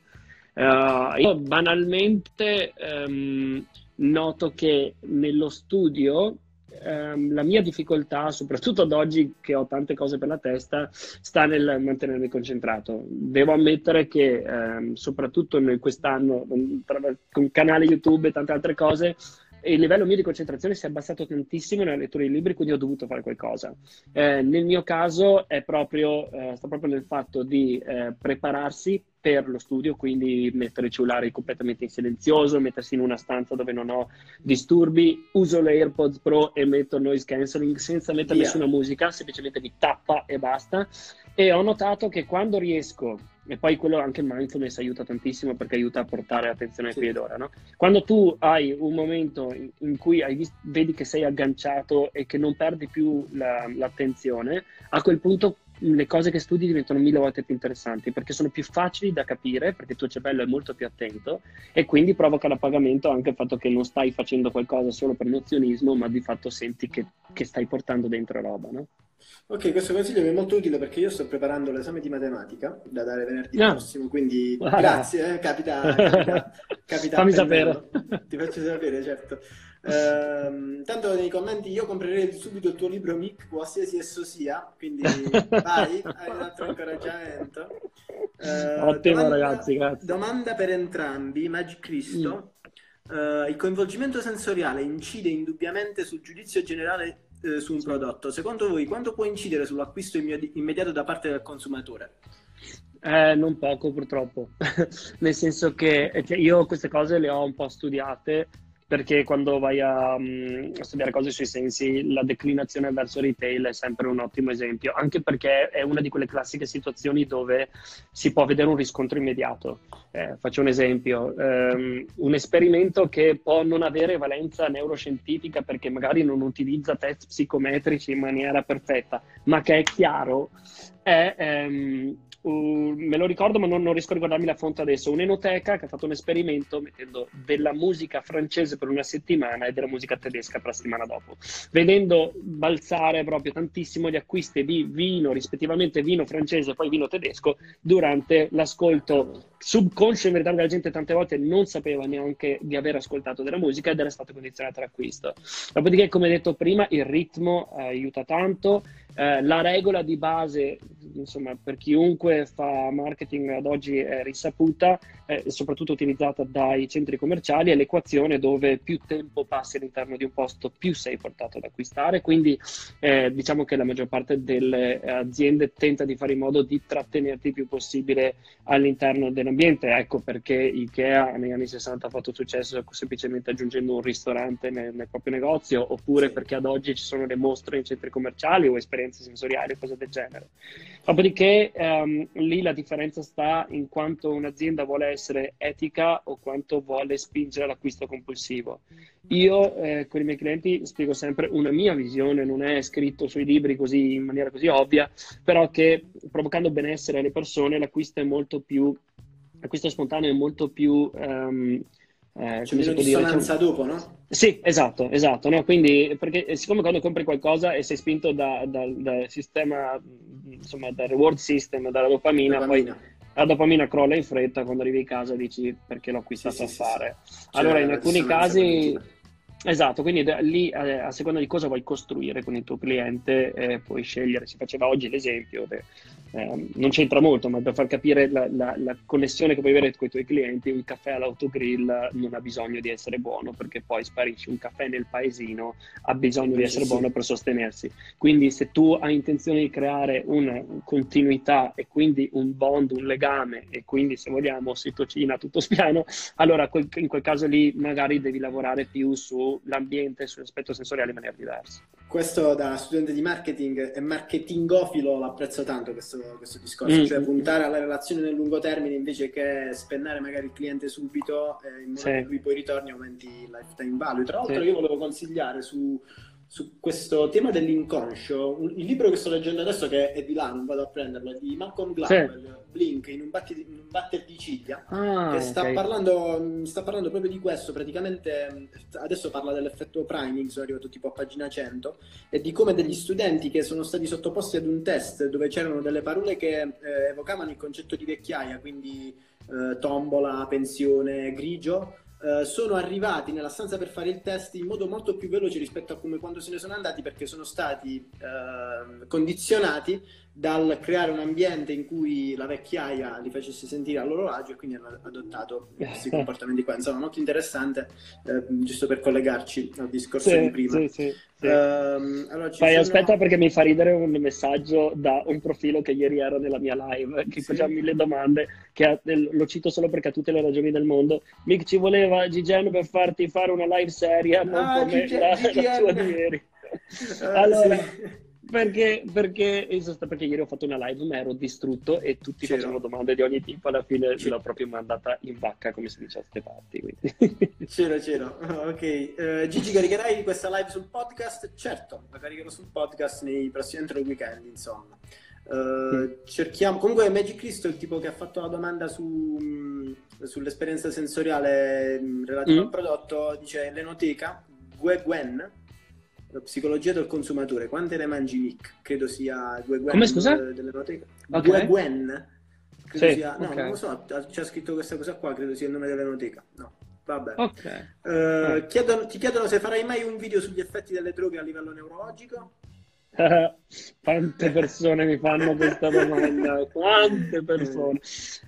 Uh, io banalmente um, noto che nello studio um, la mia difficoltà, soprattutto ad oggi che ho tante cose per la testa, sta nel mantenermi concentrato. Devo ammettere che um, soprattutto in quest'anno, tra, con canale YouTube e tante altre cose, il livello mio di concentrazione si è abbassato tantissimo nella lettura di libri, quindi ho dovuto fare qualcosa. Eh, nel mio caso proprio, eh, sta proprio nel fatto di eh, prepararsi per lo studio, quindi mettere i cellulari completamente in silenzioso, mettersi in una stanza dove non ho disturbi, uso le AirPods Pro e metto noise cancelling senza mettere yeah. nessuna musica, semplicemente mi tappa e basta. E ho notato che quando riesco, e poi quello anche il mindfulness aiuta tantissimo perché aiuta a portare attenzione qui ed ora, no? Quando tu hai un momento in, cui visto, vedi che sei agganciato e che non perdi più la, l'attenzione, a quel punto le cose che studi diventano mille volte più interessanti perché sono più facili da capire, perché il tuo cervello è molto più attento e quindi provoca l'appagamento anche il fatto che non stai facendo qualcosa solo per nozionismo, ma di fatto senti che, che stai portando dentro roba, no? Ok, questo consiglio mi è molto utile perché io sto preparando l'esame di matematica da dare venerdì no. prossimo, quindi wow. grazie, eh, capita, capita, capita Fammi sapere. Ti faccio sapere, certo. Uh, tanto nei commenti io comprerei subito il tuo libro Mick, qualsiasi esso sia, quindi vai, hai un altro incoraggiamento. Uh, Ottimo domanda, ragazzi, grazie. Domanda per entrambi, Magic Cristo. Mm. Uh, il coinvolgimento sensoriale incide indubbiamente sul giudizio generale eh, su un prodotto. Secondo voi quanto può incidere sull'acquisto immediato da parte del consumatore? Eh, non poco purtroppo, nel senso che cioè, io queste cose le ho un po' studiate perché quando vai a, um, a, studiare cose sui sensi, la declinazione verso retail è sempre un ottimo esempio, anche perché è una di quelle classiche situazioni dove si può vedere un riscontro immediato. Eh, faccio un esempio, um, un esperimento che può non avere valenza neuroscientifica perché magari non utilizza test psicometrici in maniera perfetta, ma che è chiaro, è um, Me lo ricordo, ma non, non, riesco a ricordarmi la fonte adesso. Un'enoteca che ha fatto un esperimento mettendo della musica francese per una settimana e della musica tedesca per la settimana dopo, vedendo balzare proprio tantissimo gli acquisti di vino, rispettivamente vino francese e poi vino tedesco, durante l'ascolto subconscio. In verità, la gente tante volte non sapeva neanche di aver ascoltato della musica ed era stato condizionato all'acquisto. Dopodiché, come detto prima, il ritmo eh, aiuta tanto. Eh, la regola di base, insomma, per chiunque fa marketing ad oggi è risaputa, eh, soprattutto utilizzata dai centri commerciali, è l'equazione dove più tempo passi all'interno di un posto, più sei portato ad acquistare. Quindi eh, diciamo che la maggior parte delle aziende tenta di fare in modo di trattenerti il più possibile all'interno dell'ambiente. Ecco perché IKEA negli anni 60 ha fatto successo semplicemente aggiungendo un ristorante nel, nel proprio negozio, oppure perché ad oggi ci sono le mostre in centri commerciali o esperienze esperienze sensoriali, cose del genere. Dopodiché ehm, lì la differenza sta in quanto un'azienda vuole essere etica o quanto vuole spingere all'acquisto compulsivo. Io eh, con i miei clienti spiego sempre una mia visione, non è scritto sui libri così in maniera così ovvia, però che provocando benessere alle persone l'acquisto è molto più, l'acquisto spontaneo è molto più... Um, eh, C'è meno dissonanza diciamo... dopo, no? Sì, esatto, esatto. No? Quindi, perché eh, siccome quando compri qualcosa e sei spinto dal da, da sistema, insomma, dal reward system, dalla dopamina, dopamina, poi la dopamina crolla in fretta, quando arrivi a casa dici perché l'ho acquistato sì, a sì, fare. Sì, allora, in alcuni casi... Esatto, quindi da, lì eh, a seconda di cosa vuoi costruire con il tuo cliente eh, puoi scegliere, si faceva oggi l'esempio, de, eh, non c'entra molto, ma per far capire la, la, la, connessione che puoi avere con i tuoi clienti, un caffè all'autogrill non ha bisogno di essere buono perché poi sparisce, un caffè nel paesino ha bisogno di essere sì. buono per sostenersi. Quindi se tu hai intenzione di creare una continuità e quindi un bond, un legame e quindi se vogliamo ossitocina tutto spiano, allora in quel caso lì magari devi lavorare più sull'ambiente, sull'aspetto sensoriale in maniera diversa. Questo da studente di marketing e marketingofilo l'apprezzo tanto questo questo, questo discorso, mm. cioè puntare alla relazione nel lungo termine invece che spennare magari il cliente subito eh, in modo sì. che lui poi ritorni e aumenti il lifetime value. Tra l'altro sì. io volevo consigliare su su questo tema dell'inconscio, un, il libro che sto leggendo adesso, che è di là, non vado a prenderlo, è di Malcolm Gladwell. Blink, in un, batter, in un batter di ciglia, ah, che sta, okay. parlando, sta, parlando, proprio di questo, praticamente adesso parla dell'effetto priming, sono arrivato tipo a pagina 100, e di come degli studenti che sono stati sottoposti ad un test dove c'erano delle parole che eh, evocavano il concetto di vecchiaia, quindi eh, tombola, pensione, grigio, eh, sono arrivati nella stanza per fare il test in modo molto più veloce rispetto a come quando se ne sono andati perché sono stati uh, condizionati dal creare un ambiente in cui la vecchiaia li facesse sentire a loro agio e quindi hanno adottato questi comportamenti qua. Insomma, molto interessante, eh, giusto per collegarci al discorso sì, di prima. Sì, sì, sì. Uh, allora, Poi sono... aspetta perché mi fa ridere un messaggio da un profilo che ieri era nella mia live, che faceva mille domande, che ha, lo cito solo perché ha tutte le ragioni del mondo. Mick ci voleva Gigen per farti fare una live seria, non ah, come G- la, la sua di ieri. Uh, allora perché, perché, perché, ieri ho fatto una live, ma ero distrutto e tutti C'era. facevano domande di ogni tipo. Alla fine C'era. l'ho proprio mandata in vacca, come si dice a ste parti. Quindi. C'era, c'era. Ok. Uh, Gigi, caricherai questa live sul podcast? Certo, la caricherò sul podcast nei prossimi entro il weekend, insomma. Uh, mm. cerchiamo comunque Magic Cristo il tipo che ha fatto la domanda su, sull'esperienza sensoriale relativa mm. al prodotto dice l'enoteca Gwen Psicologia del consumatore, quante ne mangi Nick? Credo sia due Gwen Come scusa? dell'enoteca. Okay. Due Gwen? Credo sì, sia... No, okay. non lo so, c'è scritto questa cosa qua, credo sia il nome dell'enoteca. No, vabbè. Okay. Uh, chiedono, ti chiedono se farai mai un video sugli effetti delle droghe a livello neurologico? Quante persone mi fanno questa domanda? Quante persone?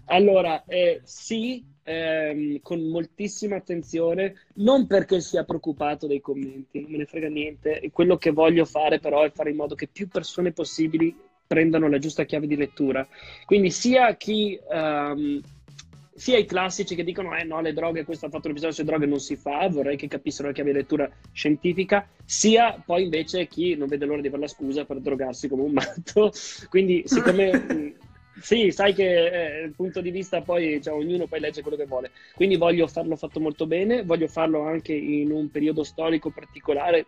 Allora, eh, sì, ehm, con moltissima attenzione, non perché sia preoccupato dei commenti, non me ne frega niente. Quello che voglio fare però è fare in modo che più persone possibili prendano la giusta chiave di lettura. Quindi sia chi... Um, sia i classici che dicono eh no le droghe, questo ha fatto un episodio sulle droghe, non si fa, vorrei che capissero la chiave di lettura scientifica, sia poi invece chi non vede l'ora di avere la scusa per drogarsi come un matto, quindi siccome Sì, sai che eh, il punto di vista poi, cioè, ognuno poi legge quello che vuole. Quindi voglio farlo fatto molto bene, voglio farlo anche in un periodo storico particolare,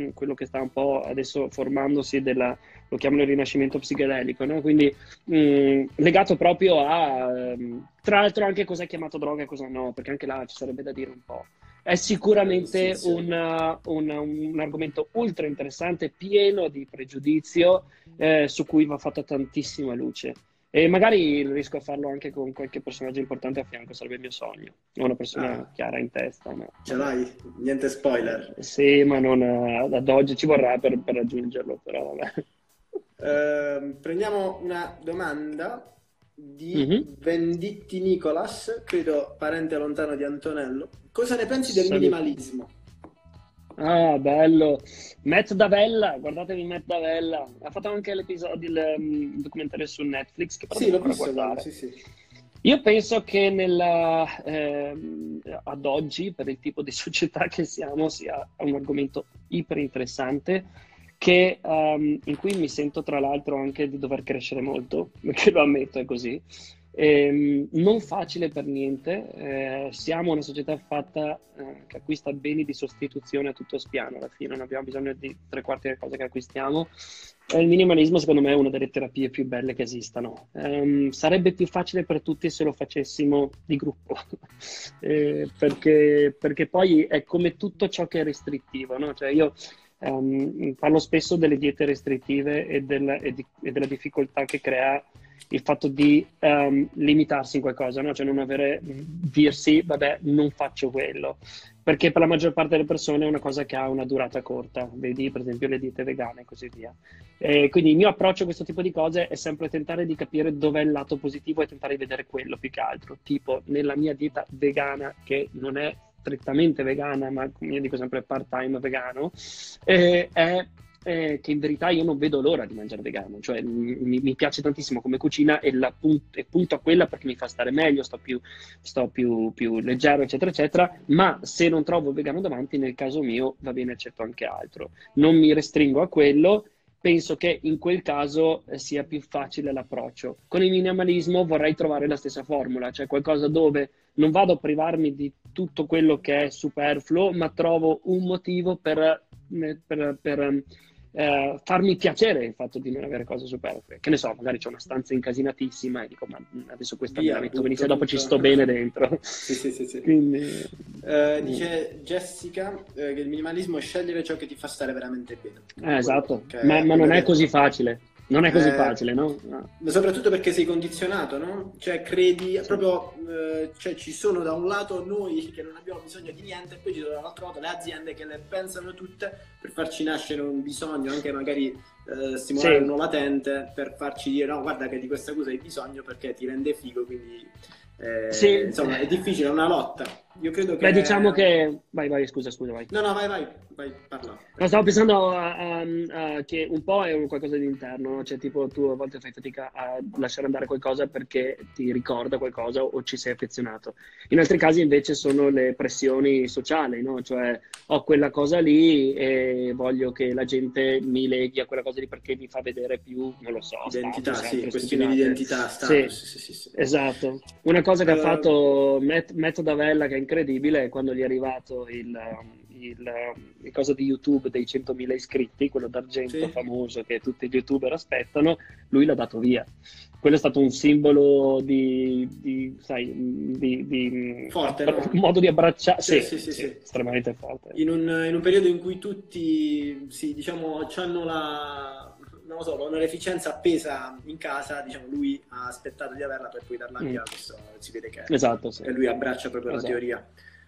mm, quello che sta un po' adesso formandosi della, lo chiamano il rinascimento psichedelico, no? Quindi mh, mm, legato proprio a, um, tra l'altro anche cosa è chiamato droga e cosa no, perché anche là ci sarebbe da dire un po'. È sicuramente sì, sì. Un, un, un, argomento ultra interessante, pieno di pregiudizio, eh, su cui va fatta tantissima luce. E magari riesco a farlo anche con qualche personaggio importante a fianco, sarebbe il mio sogno. Ho una persona ah. chiara in testa. Ma... Ce l'hai? Niente spoiler? Sì, ma non ad oggi ci vorrà per, per raggiungerlo, però vabbè. Uh, prendiamo una domanda di mm-hmm. Venditti Nicolas, credo parente lontano di Antonello. Cosa ne pensi del Salut. minimalismo? Ah, bello. Matt Davella, guardatevi Matt Davella. Ha fatto anche l'episodio, il um, documentario su Netflix che sì, l'ho visto, guardare. Sì, sì. Io penso che nella, eh, ad oggi, per il tipo di società che siamo, sia un argomento iper interessante che, um, in cui mi sento tra l'altro anche di dover crescere molto, perché lo ammetto, è così. Eh, non facile per niente, eh, siamo una società fatta eh, che acquista beni di sostituzione a tutto spiano, alla fine non abbiamo bisogno di tre quarti delle cose che acquistiamo. il minimalismo secondo me è una delle terapie più belle che esistano. Um, sarebbe più facile per tutti se lo facessimo di gruppo, eh, perché, perché, poi è come tutto ciò che è restrittivo. No? Cioè io um, parlo spesso delle diete restrittive e, del, e, di, e della difficoltà che crea il fatto di um, limitarsi in qualcosa, no? cioè non avere, dirsi, vabbè, non faccio quello, perché per la maggior parte delle persone è una cosa che ha una durata corta, vedi per esempio le diete vegane e così via. E quindi il mio approccio a questo tipo di cose è sempre tentare di capire dov'è il lato positivo e tentare di vedere quello più che altro, tipo nella mia dieta vegana, che non è strettamente vegana, ma io dico sempre part-time vegano, eh, è eh, che in verità io non vedo l'ora di mangiare vegano, cioè mi, mi piace tantissimo come cucina e, la punt- e, punto a quella perché mi fa stare meglio, sto, più, sto più, più, leggero, eccetera, eccetera, ma se non trovo il vegano davanti, nel caso mio va bene, accetto anche altro. Non mi restringo a quello penso che in quel caso eh, sia più facile l'approccio. Con il minimalismo vorrei trovare la stessa formula, cioè qualcosa dove non vado a privarmi di tutto quello che è superfluo, ma trovo un motivo per, eh, per, per eh, farmi piacere il fatto di non avere cose superflue. Che ne so, magari c'è una stanza incasinatissima e dico, ma adesso questa Via, me la metto benissimo, dopo ci sto bene dentro. Sì, sì, sì. sì. Quindi... Uh, dice Jessica eh, che il minimalismo è scegliere ciò che ti fa stare veramente bene. Eh, esatto, ma, ma non è così facile. Non è così eh, facile, no? Ma soprattutto perché sei condizionato, no? Cioè, credi sì. proprio, eh, cioè, ci sono da un lato noi che non abbiamo bisogno di niente, e poi ci sono dall'altro lato le aziende che le pensano tutte per farci nascere un bisogno, anche magari eh, stimolare sì. uno latente, per farci dire no, guarda che di questa cosa hai bisogno perché ti rende figo, quindi eh, sì. Insomma, è difficile, è una lotta. Io credo che. Beh, diciamo che. Vai, vai, scusa, scusa, vai. No, no, vai, vai, vai, parla. No, stavo pensando a, a, a, che un po' è un qualcosa di interno, cioè tipo tu a volte fai fatica a lasciare andare qualcosa perché ti ricorda qualcosa o ci sei affezionato. In altri casi invece sono le pressioni sociali, no? Cioè ho quella cosa lì e voglio che la gente mi leghi a quella cosa lì perché mi fa vedere più, non lo so. Identità, status, sì, questioni di identità, status, sì, sì, sì, sì. Esatto. Una cosa che ha fatto Matt, Matt Davella che è incredibile è quando gli è arrivato il, il, il cosa di YouTube dei 100.000 iscritti, quello d'argento sì. famoso che tutti gli youtuber aspettano, lui l'ha dato via. Quello è stato un simbolo di, di sai, di, di forte, no? modo di abbracciare, sì, sì, sì, sì, estremamente forte. In un, in un, periodo in cui tutti, sì, diciamo, hanno la non lo so, l'onorificenza appesa in casa, diciamo, lui ha aspettato di averla per poi darla via, mm. questo si vede che esatto, sì. lui abbraccia proprio esatto. la teoria.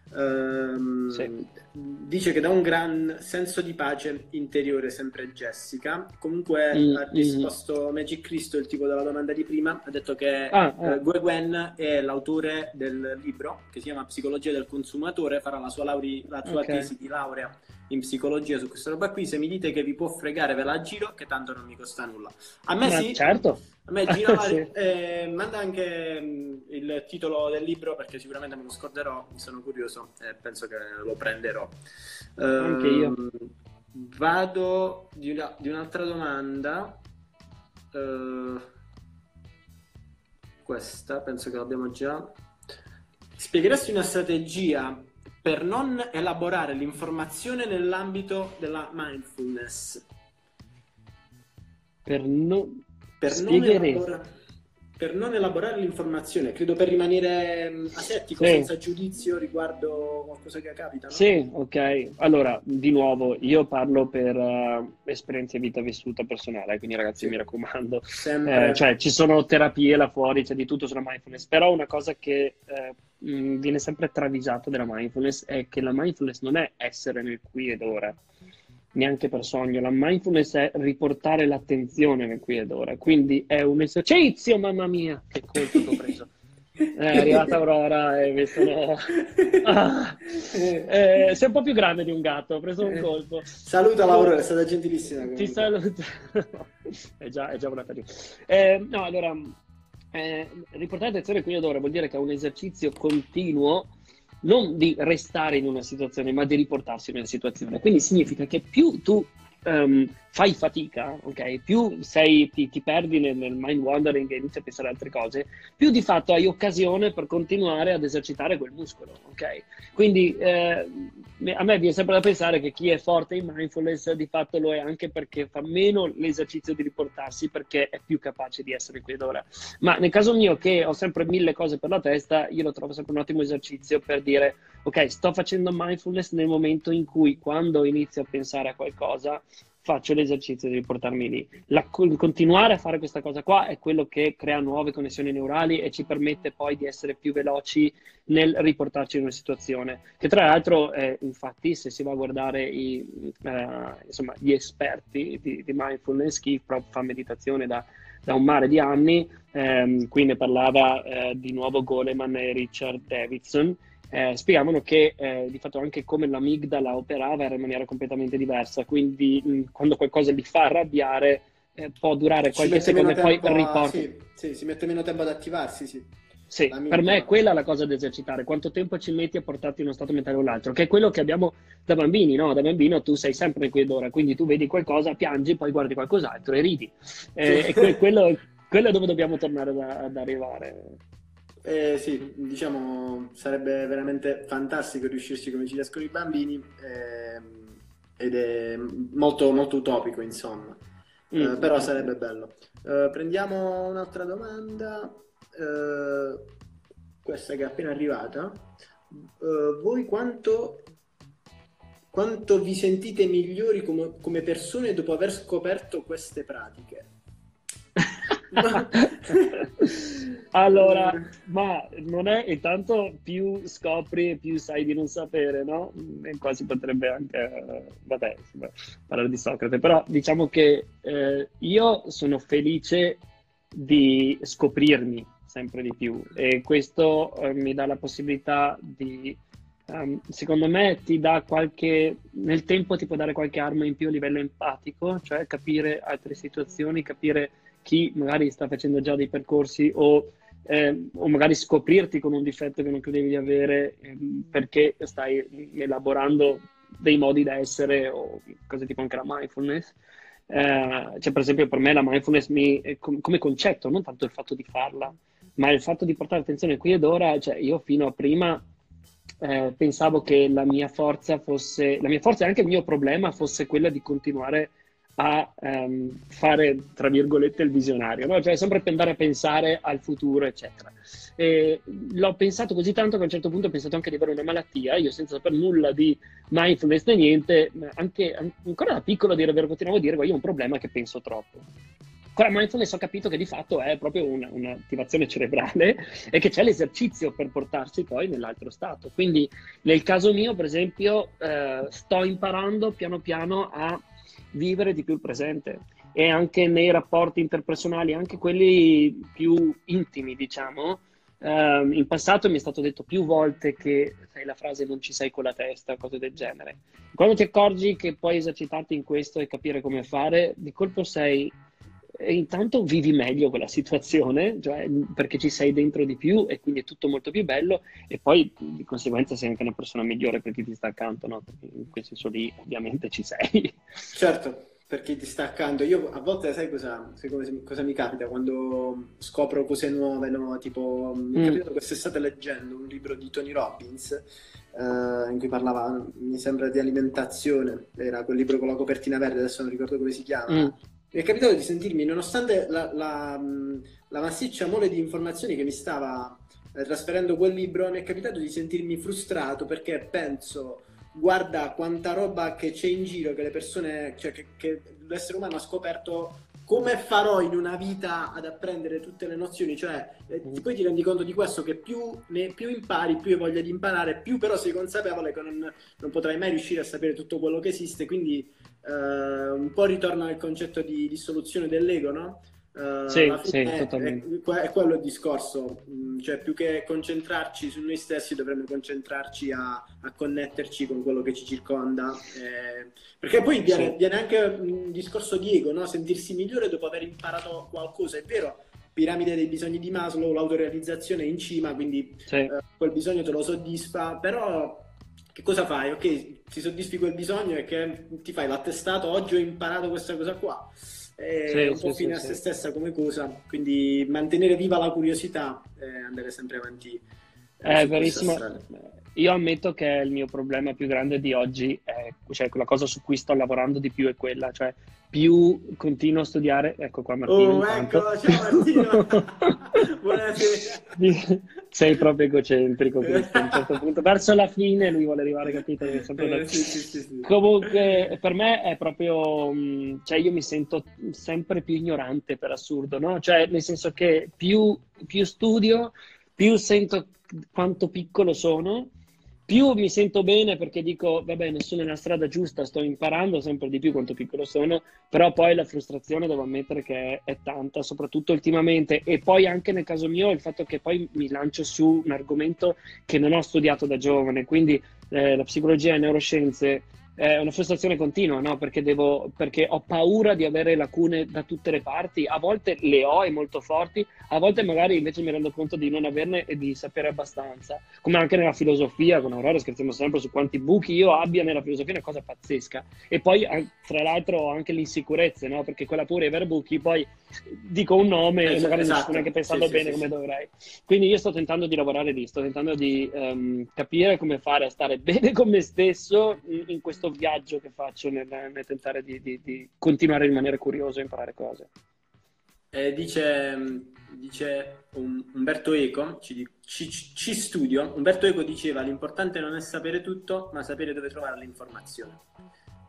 Um, sì. Dice che da un gran senso di pace interiore sempre Jessica. Comunque mm, ha mm. risposto mm. Magic Cristo, il tipo della domanda di prima, ha detto che ah, ah. Uh, Gue Gwen è l'autore del libro che si chiama Psicologia del consumatore, farà la sua, lauri- la sua okay. tesi di laurea in psicologia su questa roba qui. Se mi dite che vi può fregare, ve la giro, che tanto non mi costa nulla. A me Ma sì. Certo. A me gira, sì. eh, manda anche mm, il titolo del libro perché sicuramente me lo scorderò, sono curioso e penso che lo prenderò. Anche io. Ehm, vado di, una, di, un'altra domanda. Uh, questa penso che l'abbiamo già. Spiegheresti una strategia per non elaborare l'informazione nell'ambito della mindfulness. Per, no... per non elaborare per non elaborare l'informazione, credo per rimanere mm, asettico, sì. senza giudizio riguardo qualcosa che capita. No? Sì, ok. Allora, di nuovo, io parlo per uh, esperienza di vita vissuta personale, quindi ragazzi sì. mi raccomando. Eh, cioè, ci sono terapie là fuori, c'è di tutto sulla mindfulness, però una cosa che eh, mh, viene sempre travisato della mindfulness è che la mindfulness non è essere nel qui ed ora neanche per sogno. La mindfulness è riportare l'attenzione nel qui ed ora. Quindi è un esercizio, mamma mia, che colpo che ho preso. È arrivata Aurora e mi sono... Ah, eh, sei un po' più grande di un gatto, ho preso un colpo. Saluta Laura, è stata gentilissima. Comunque. Ti saluto. è, già, è già una carina. Eh, no, allora, eh, riportare attenzione qui ed ora vuol dire che è un esercizio continuo non di restare in una situazione, ma di riportarsi in una situazione. Quindi significa che più tu um, fai fatica, ok? Più sei, ti, ti perdi nel, nel, mind wandering e inizi a pensare altre cose, più di fatto hai occasione per continuare ad esercitare quel muscolo, ok? Quindi eh, a me viene sempre da pensare che chi è forte in mindfulness di fatto lo è anche perché fa meno l'esercizio di riportarsi perché è più capace di essere qui ed ora. Ma nel caso mio che ho sempre mille cose per la testa, io lo trovo sempre un ottimo esercizio per dire ok, sto facendo mindfulness nel momento in cui quando inizio a pensare a qualcosa faccio l'esercizio di riportarmi lì. La, continuare a fare questa cosa qua è quello che crea nuove connessioni neurali e ci permette poi di essere più veloci nel riportarci in una situazione. Che tra l'altro, eh, infatti, se si va a guardare i, eh, insomma, gli esperti di, di, mindfulness, chi fa meditazione da, da un mare di anni, ehm, qui ne parlava eh, di nuovo Goleman e Richard Davidson, eh, spiegavano che eh, di fatto anche come l'amigdala operava era in maniera completamente diversa, quindi mh, quando qualcosa li fa arrabbiare eh, può durare qualche secondo e poi riporta. Sì, sì, si mette meno tempo ad attivarsi, sì. Sì, per me è quella la cosa da esercitare, quanto tempo ci metti a portarti in uno stato mentale o l'altro, che è quello che abbiamo da bambini, no? Da bambino tu sei sempre qui ed ora, quindi tu vedi qualcosa, piangi, poi guardi qualcos'altro e ridi. Eh, sì. E que- quello, quello, è dove dobbiamo tornare da, ad arrivare. Eh, sì, diciamo, sarebbe veramente fantastico riuscirci come ci riescono i bambini eh, ed è molto, molto utopico, insomma. Mm. Eh, però sarebbe bello. Eh, prendiamo un'altra domanda. Uh, questa che è appena arrivata. Uh, voi quanto, quanto vi sentite migliori come, come persone dopo aver scoperto queste pratiche? allora, ma non è intanto più scopri più sai di non sapere, no? E qua potrebbe anche, vabbè, parlare di Socrate, però diciamo che eh, io sono felice di scoprirmi sempre di più e questo eh, mi dà la possibilità di Um, secondo me ti dà qualche, nel tempo ti può dare qualche arma in più a livello empatico, cioè capire altre situazioni, capire chi magari sta facendo già dei percorsi o, eh, o magari scoprirti con un difetto che non credevi di avere eh, perché stai elaborando dei modi da essere o cose tipo anche la mindfulness. Eh, cioè, per esempio, per me la mindfulness mi, come concetto, non tanto il fatto di farla, ma il fatto di portare attenzione qui ed ora, cioè io fino a prima eh, pensavo che la mia forza fosse, la mia forza e anche il mio problema fosse quella di continuare a um, fare, tra virgolette, il visionario, no? cioè sempre andare a pensare al futuro, eccetera. E l'ho pensato così tanto che a un certo punto ho pensato anche di avere una malattia, io senza sapere nulla di mindfulness né niente, anche ancora da piccolo dire continuavo a dire, io ho un problema che penso troppo. Con la mindfulness ho capito che di fatto è proprio una, un'attivazione cerebrale e che c'è l'esercizio per portarsi poi nell'altro stato. Quindi nel caso mio, per esempio, eh, sto imparando piano piano a vivere di più il presente e anche nei rapporti interpersonali, anche quelli più intimi, diciamo. Uh, in passato mi è stato detto più volte che sai la frase non ci sei con la testa, cose del genere. Quando ti accorgi che puoi esercitarti in questo e capire come fare, di colpo sei e intanto vivi meglio quella situazione, cioè, perché ci sei dentro di più e quindi è tutto molto più bello e poi di conseguenza sei anche una persona migliore per chi ti sta accanto, no? in quel senso lì ovviamente ci sei. Certo, per chi ti sta accanto. Io a volte sai cosa, cosa, cosa mi capita quando scopro cose nuove, no? tipo mi è mm. capitato quest'estate leggendo un libro di Tony Robbins eh, in cui parlava, mi sembra, di alimentazione, era quel libro con la copertina verde, adesso non ricordo come si chiama. Mm mi è capitato di sentirmi, nonostante la, la, la massiccia mole di informazioni che mi stava eh, trasferendo quel libro, mi è capitato di sentirmi frustrato perché penso, guarda quanta roba che c'è in giro, che le persone, cioè che, che l'essere umano ha scoperto come farò in una vita ad apprendere tutte le nozioni? Cioè, eh, poi ti rendi conto di questo che più, ne, più, impari, più hai voglia di imparare, più però sei consapevole che non, non, potrai mai riuscire a sapere tutto quello che esiste. Quindi uh, un po' ritorna al concetto di dissoluzione dell'ego, no? Uh, sì, sì, è. È, quello il discorso, mm, cioè più che concentrarci su noi stessi dovremmo concentrarci a, a connetterci con quello che ci circonda, eh, perché poi viene, sì. viene, anche un discorso di ego, no? sentirsi migliore dopo aver imparato qualcosa, è vero, piramide dei bisogni di Maslow, l'autorealizzazione è in cima, quindi sì. uh, quel bisogno te lo soddisfa, però che cosa fai? Ok, ti soddisfi quel bisogno e che ti fai l'attestato, oggi ho imparato questa cosa qua. È sì, un po' sì, fine a se stessa come cosa, quindi mantenere viva la curiosità e andare sempre avanti. Eh, è verissimo. Io ammetto che il mio problema più grande di oggi, è, cioè la cosa su cui sto lavorando di più è quella, cioè più continuo a studiare, ecco qua Martino. Oh, ecco, ciao Martino. Buonasera. Sei proprio egocentrico questo, a un certo punto. Verso la fine lui vuole arrivare, capito? Eh, da... sì, sì, sì, Comunque, per me è proprio, mm, cioè io mi sento sempre più ignorante per assurdo, no? Cioè, nel senso che più, più studio, più sento quanto piccolo sono più mi sento bene perché dico, va bene, sono nella strada giusta, sto imparando sempre di più quanto piccolo sono, però poi la frustrazione devo ammettere che è, è, tanta, soprattutto ultimamente, e poi anche nel caso mio il fatto che poi mi lancio su un argomento che non ho studiato da giovane, quindi eh, la psicologia e le neuroscienze è una frustrazione continua, no? Perché, devo, perché ho paura di avere lacune da tutte le parti. A volte le ho e molto forti, a volte magari invece mi rendo conto di non averne e di sapere abbastanza. Come anche nella filosofia, con Aurora scherziamo sempre su quanti buchi io abbia nella filosofia, è una cosa pazzesca. E poi, tra l'altro, ho anche l'insicurezza, no? Perché quella pure di avere buchi, poi dico un nome e magari esatto. non sto neanche pensando sì, bene sì, come sì. dovrei. Quindi io sto tentando di lavorare lì, sto tentando di um, capire come fare a stare bene con me stesso in questo questo viaggio che faccio nel, nel tentare di, di, di, continuare a rimanere curioso e imparare cose. Eh, dice, dice Umberto Eco, ci, ci, ci, studio, Umberto Eco diceva l'importante non è sapere tutto, ma sapere dove trovare l'informazione.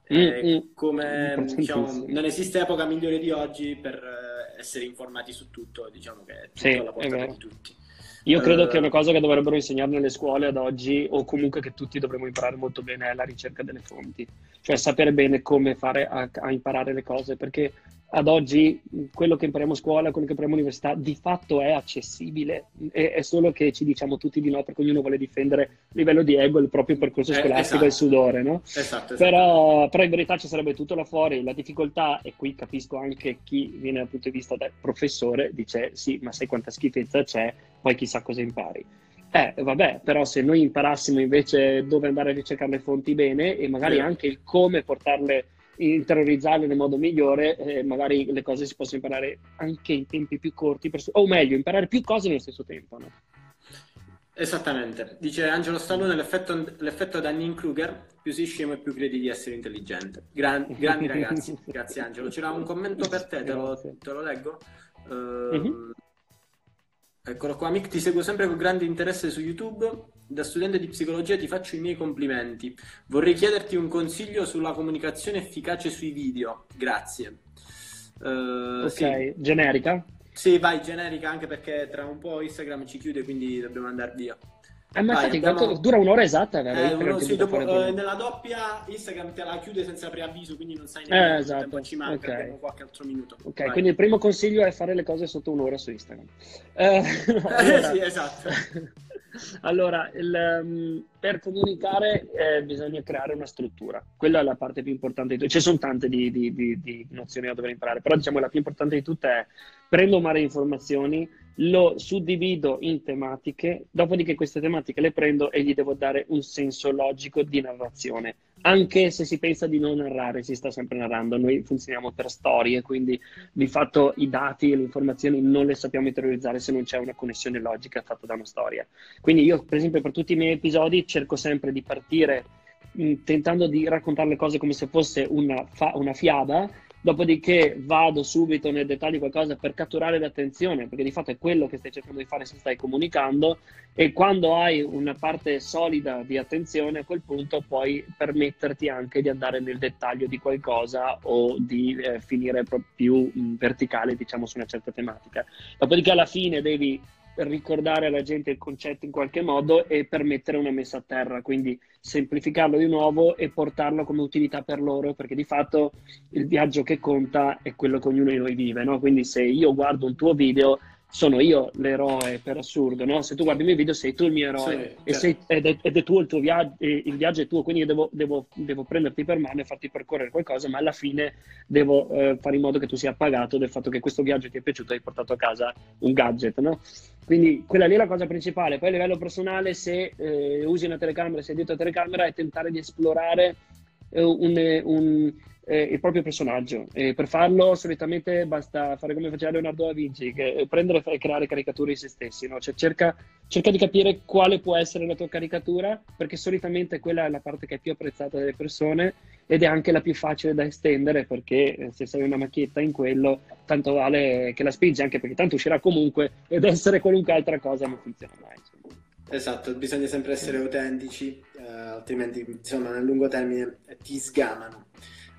Eh, mm, come diciamo, non esiste epoca migliore di oggi per eh, essere informati su tutto, diciamo che è tutto sì, alla portata di tutti. Io credo uh, che una cosa che dovrebbero insegnare nelle scuole ad oggi, o comunque che tutti dovremmo imparare molto bene, è la ricerca delle fonti. Cioè sapere bene come fare a, a imparare le cose, perché ad oggi quello che impariamo a scuola, quello che impariamo all'università, di fatto è accessibile, è, è, solo che ci diciamo tutti di no perché ognuno vuole difendere a livello di ego il proprio percorso eh, scolastico e esatto. il sudore, no? Esatto, esatto. Però, però, in verità ci sarebbe tutto là fuori, la difficoltà, e qui capisco anche chi viene dal punto di vista del professore, dice sì, ma sai quanta schifezza c'è, poi chissà cosa impari. Eh, vabbè, però se noi imparassimo invece dove andare a ricercare le fonti bene e magari sì. anche il come portarle interiorizzarle nel modo migliore, eh, magari le cose si possono imparare anche in tempi più corti, per, o meglio, imparare più cose nello stesso tempo. No? Esattamente, dice Angelo Stallone, l'effetto, l'effetto Dunning-Kruger, più sei scemo e più credi di essere intelligente. Gran, grandi ragazzi, grazie Angelo. C'era un commento per te, te lo, te lo leggo. Uh, mm-hmm. Eccolo qua, Mick, ti seguo sempre con grande interesse su YouTube da studente di psicologia ti faccio i miei complimenti. Vorrei chiederti un consiglio sulla comunicazione efficace sui video. Grazie. Uh, ok, sì. generica? Sì, vai, generica anche perché tra un po' Instagram ci chiude, quindi dobbiamo andare via. Eh, ma infatti abbiamo... dura un'ora esatta? Eh, uno, sì, dopo, eh, nella doppia Instagram te la chiude senza preavviso, quindi non sai neanche eh, esatto. tempo ci manca, okay. qualche altro minuto. Ok, Vai. quindi il primo consiglio è fare le cose sotto un'ora su Instagram. Eh, no, allora... sì, esatto. allora, il, um, per comunicare eh, bisogna creare una struttura. Quella è la parte più importante di tutte. Ci sono tante di, di, di, di nozioni da dover imparare, però diciamo la più importante di tutte è prendo mare informazioni, lo suddivido in tematiche, dopodiché queste tematiche le prendo e gli devo dare un senso logico di narrazione. Anche se si pensa di non narrare, si sta sempre narrando. Noi funzioniamo per storie, quindi di fatto i dati e le informazioni non le sappiamo interiorizzare se non c'è una connessione logica fatta da una storia. Quindi io, per esempio, per tutti i miei episodi cerco sempre di partire mh, tentando di raccontare le cose come se fosse una, fa- una fiaba dopodiché vado subito nel dettaglio qualcosa per catturare l'attenzione, perché di fatto è quello che stai cercando di fare se stai comunicando e quando hai una parte solida di attenzione a quel punto puoi permetterti anche di andare nel dettaglio di qualcosa o di eh, finire più verticale diciamo su una certa tematica. Dopodiché alla fine devi ricordare alla gente il concetto in qualche modo e permettere una messa a terra, quindi semplificarlo di nuovo e portarlo come utilità per loro, perché di fatto il viaggio che conta è quello che ognuno di noi vive, no? Quindi se io guardo un tuo video sono io l'eroe per assurdo, no? Se tu guardi i miei video sei tu il mio eroe sì, sei, ed, è, ed, è, tuo il tuo viaggio, il viaggio è tuo, quindi io devo, devo, devo, prenderti per mano e farti percorrere qualcosa, ma alla fine devo eh, fare in modo che tu sia pagato del fatto che questo viaggio ti è piaciuto e hai portato a casa un gadget, no? Quindi quella lì è la cosa principale. Poi a livello personale, se eh, usi una telecamera, sei dietro la telecamera, è tentare di esplorare eh, un, un eh, il proprio personaggio. E per farlo solitamente basta fare come faceva Leonardo da Vinci, che prendere e creare caricature di se stessi, no? cioè cerca, cerca, di capire quale può essere la tua caricatura, perché solitamente quella è la parte che è più apprezzata dalle persone ed è anche la più facile da estendere, perché eh, se sei una macchietta in quello, tanto vale che la spingi, anche perché tanto uscirà comunque ed essere qualunque altra cosa non funziona mai. Insomma. Esatto, bisogna sempre essere autentici, eh, altrimenti insomma nel lungo termine ti sgamano.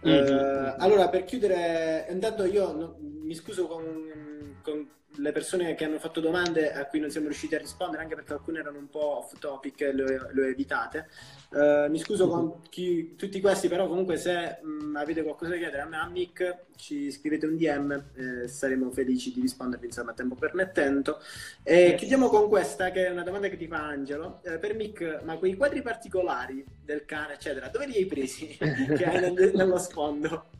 Mm-hmm. Uh, allora, per chiudere, intanto io no, mi scuso con, con, le persone che hanno fatto domande a cui non siamo riusciti a rispondere, anche perché alcune erano un po' off topic e le ho evitate. Uh, mi scuso con chi, tutti questi, però comunque se mh, avete qualcosa da chiedere a me, a Mick, ci scrivete un DM, eh, saremo felici di rispondervi insomma a tempo permettendo. E chiudiamo con questa, che è una domanda che ti fa Angelo. Eh, per Mick, ma quei quadri particolari del cane, eccetera, dove li hai presi? che hai nel, nello sfondo?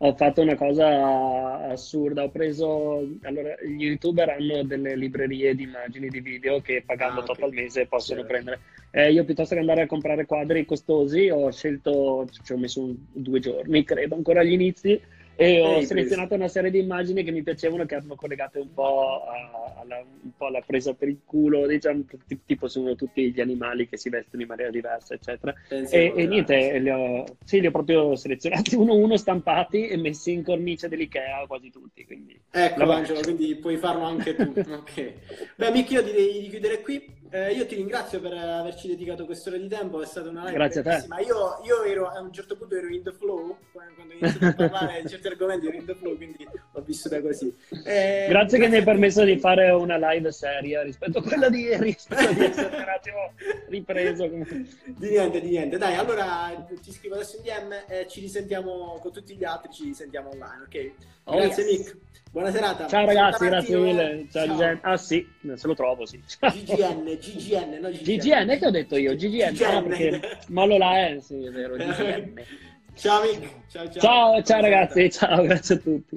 Ho fatto una cosa assurda, ho preso, allora gli youtuber hanno delle librerie di immagini di video che pagando ah, okay. al mese possono certo. prendere. Eh, io piuttosto che andare a comprare quadri costosi ho scelto, ci ho messo un, due giorni, credo, ancora agli inizi, e ho selezionato una serie di immagini che mi piacevano, che erano collegate un po' alla, un po alla presa per il culo, diciamo, tipo sono tutti gli animali che si vestono in maniera diversa, eccetera. E, e, niente, li ho, sì, li ho proprio selezionati uno a uno, stampati e messi in cornice dell'Ikea quasi tutti. Quindi, ecco, Angelo, quindi puoi farlo anche tu. ok. Beh, Mick, io direi di chiudere qui. Eh, io ti ringrazio per averci dedicato quest'ora di tempo, è stata una live Grazie bellissima. a te. Io, io ero, a un certo punto ero in the flow, quando ho iniziato a parlare di certi argomenti ero in the flow, quindi ho vissuta così. Eh, grazie, grazie, che mi hai permesso di fare una live seria rispetto a quella di ieri, spero di essere un attimo ripreso. di niente, di niente. Dai, allora ti scrivo adesso in DM e ci risentiamo con tutti gli altri, ci sentiamo online, ok? Oh, grazie yes. Nick. Buona serata. Ciao ragazzi, grazie mille. Ciao, Ciao. Ah sì, se lo trovo, sì. GGN, GGN, no GGN. GGN, che ho detto io? GGN, GGN. Ah, perché Mollo la è, sì, è vero, GGN. ciao ciao ciao. Ciao, ciao ragazzi, ciao, grazie a tutti.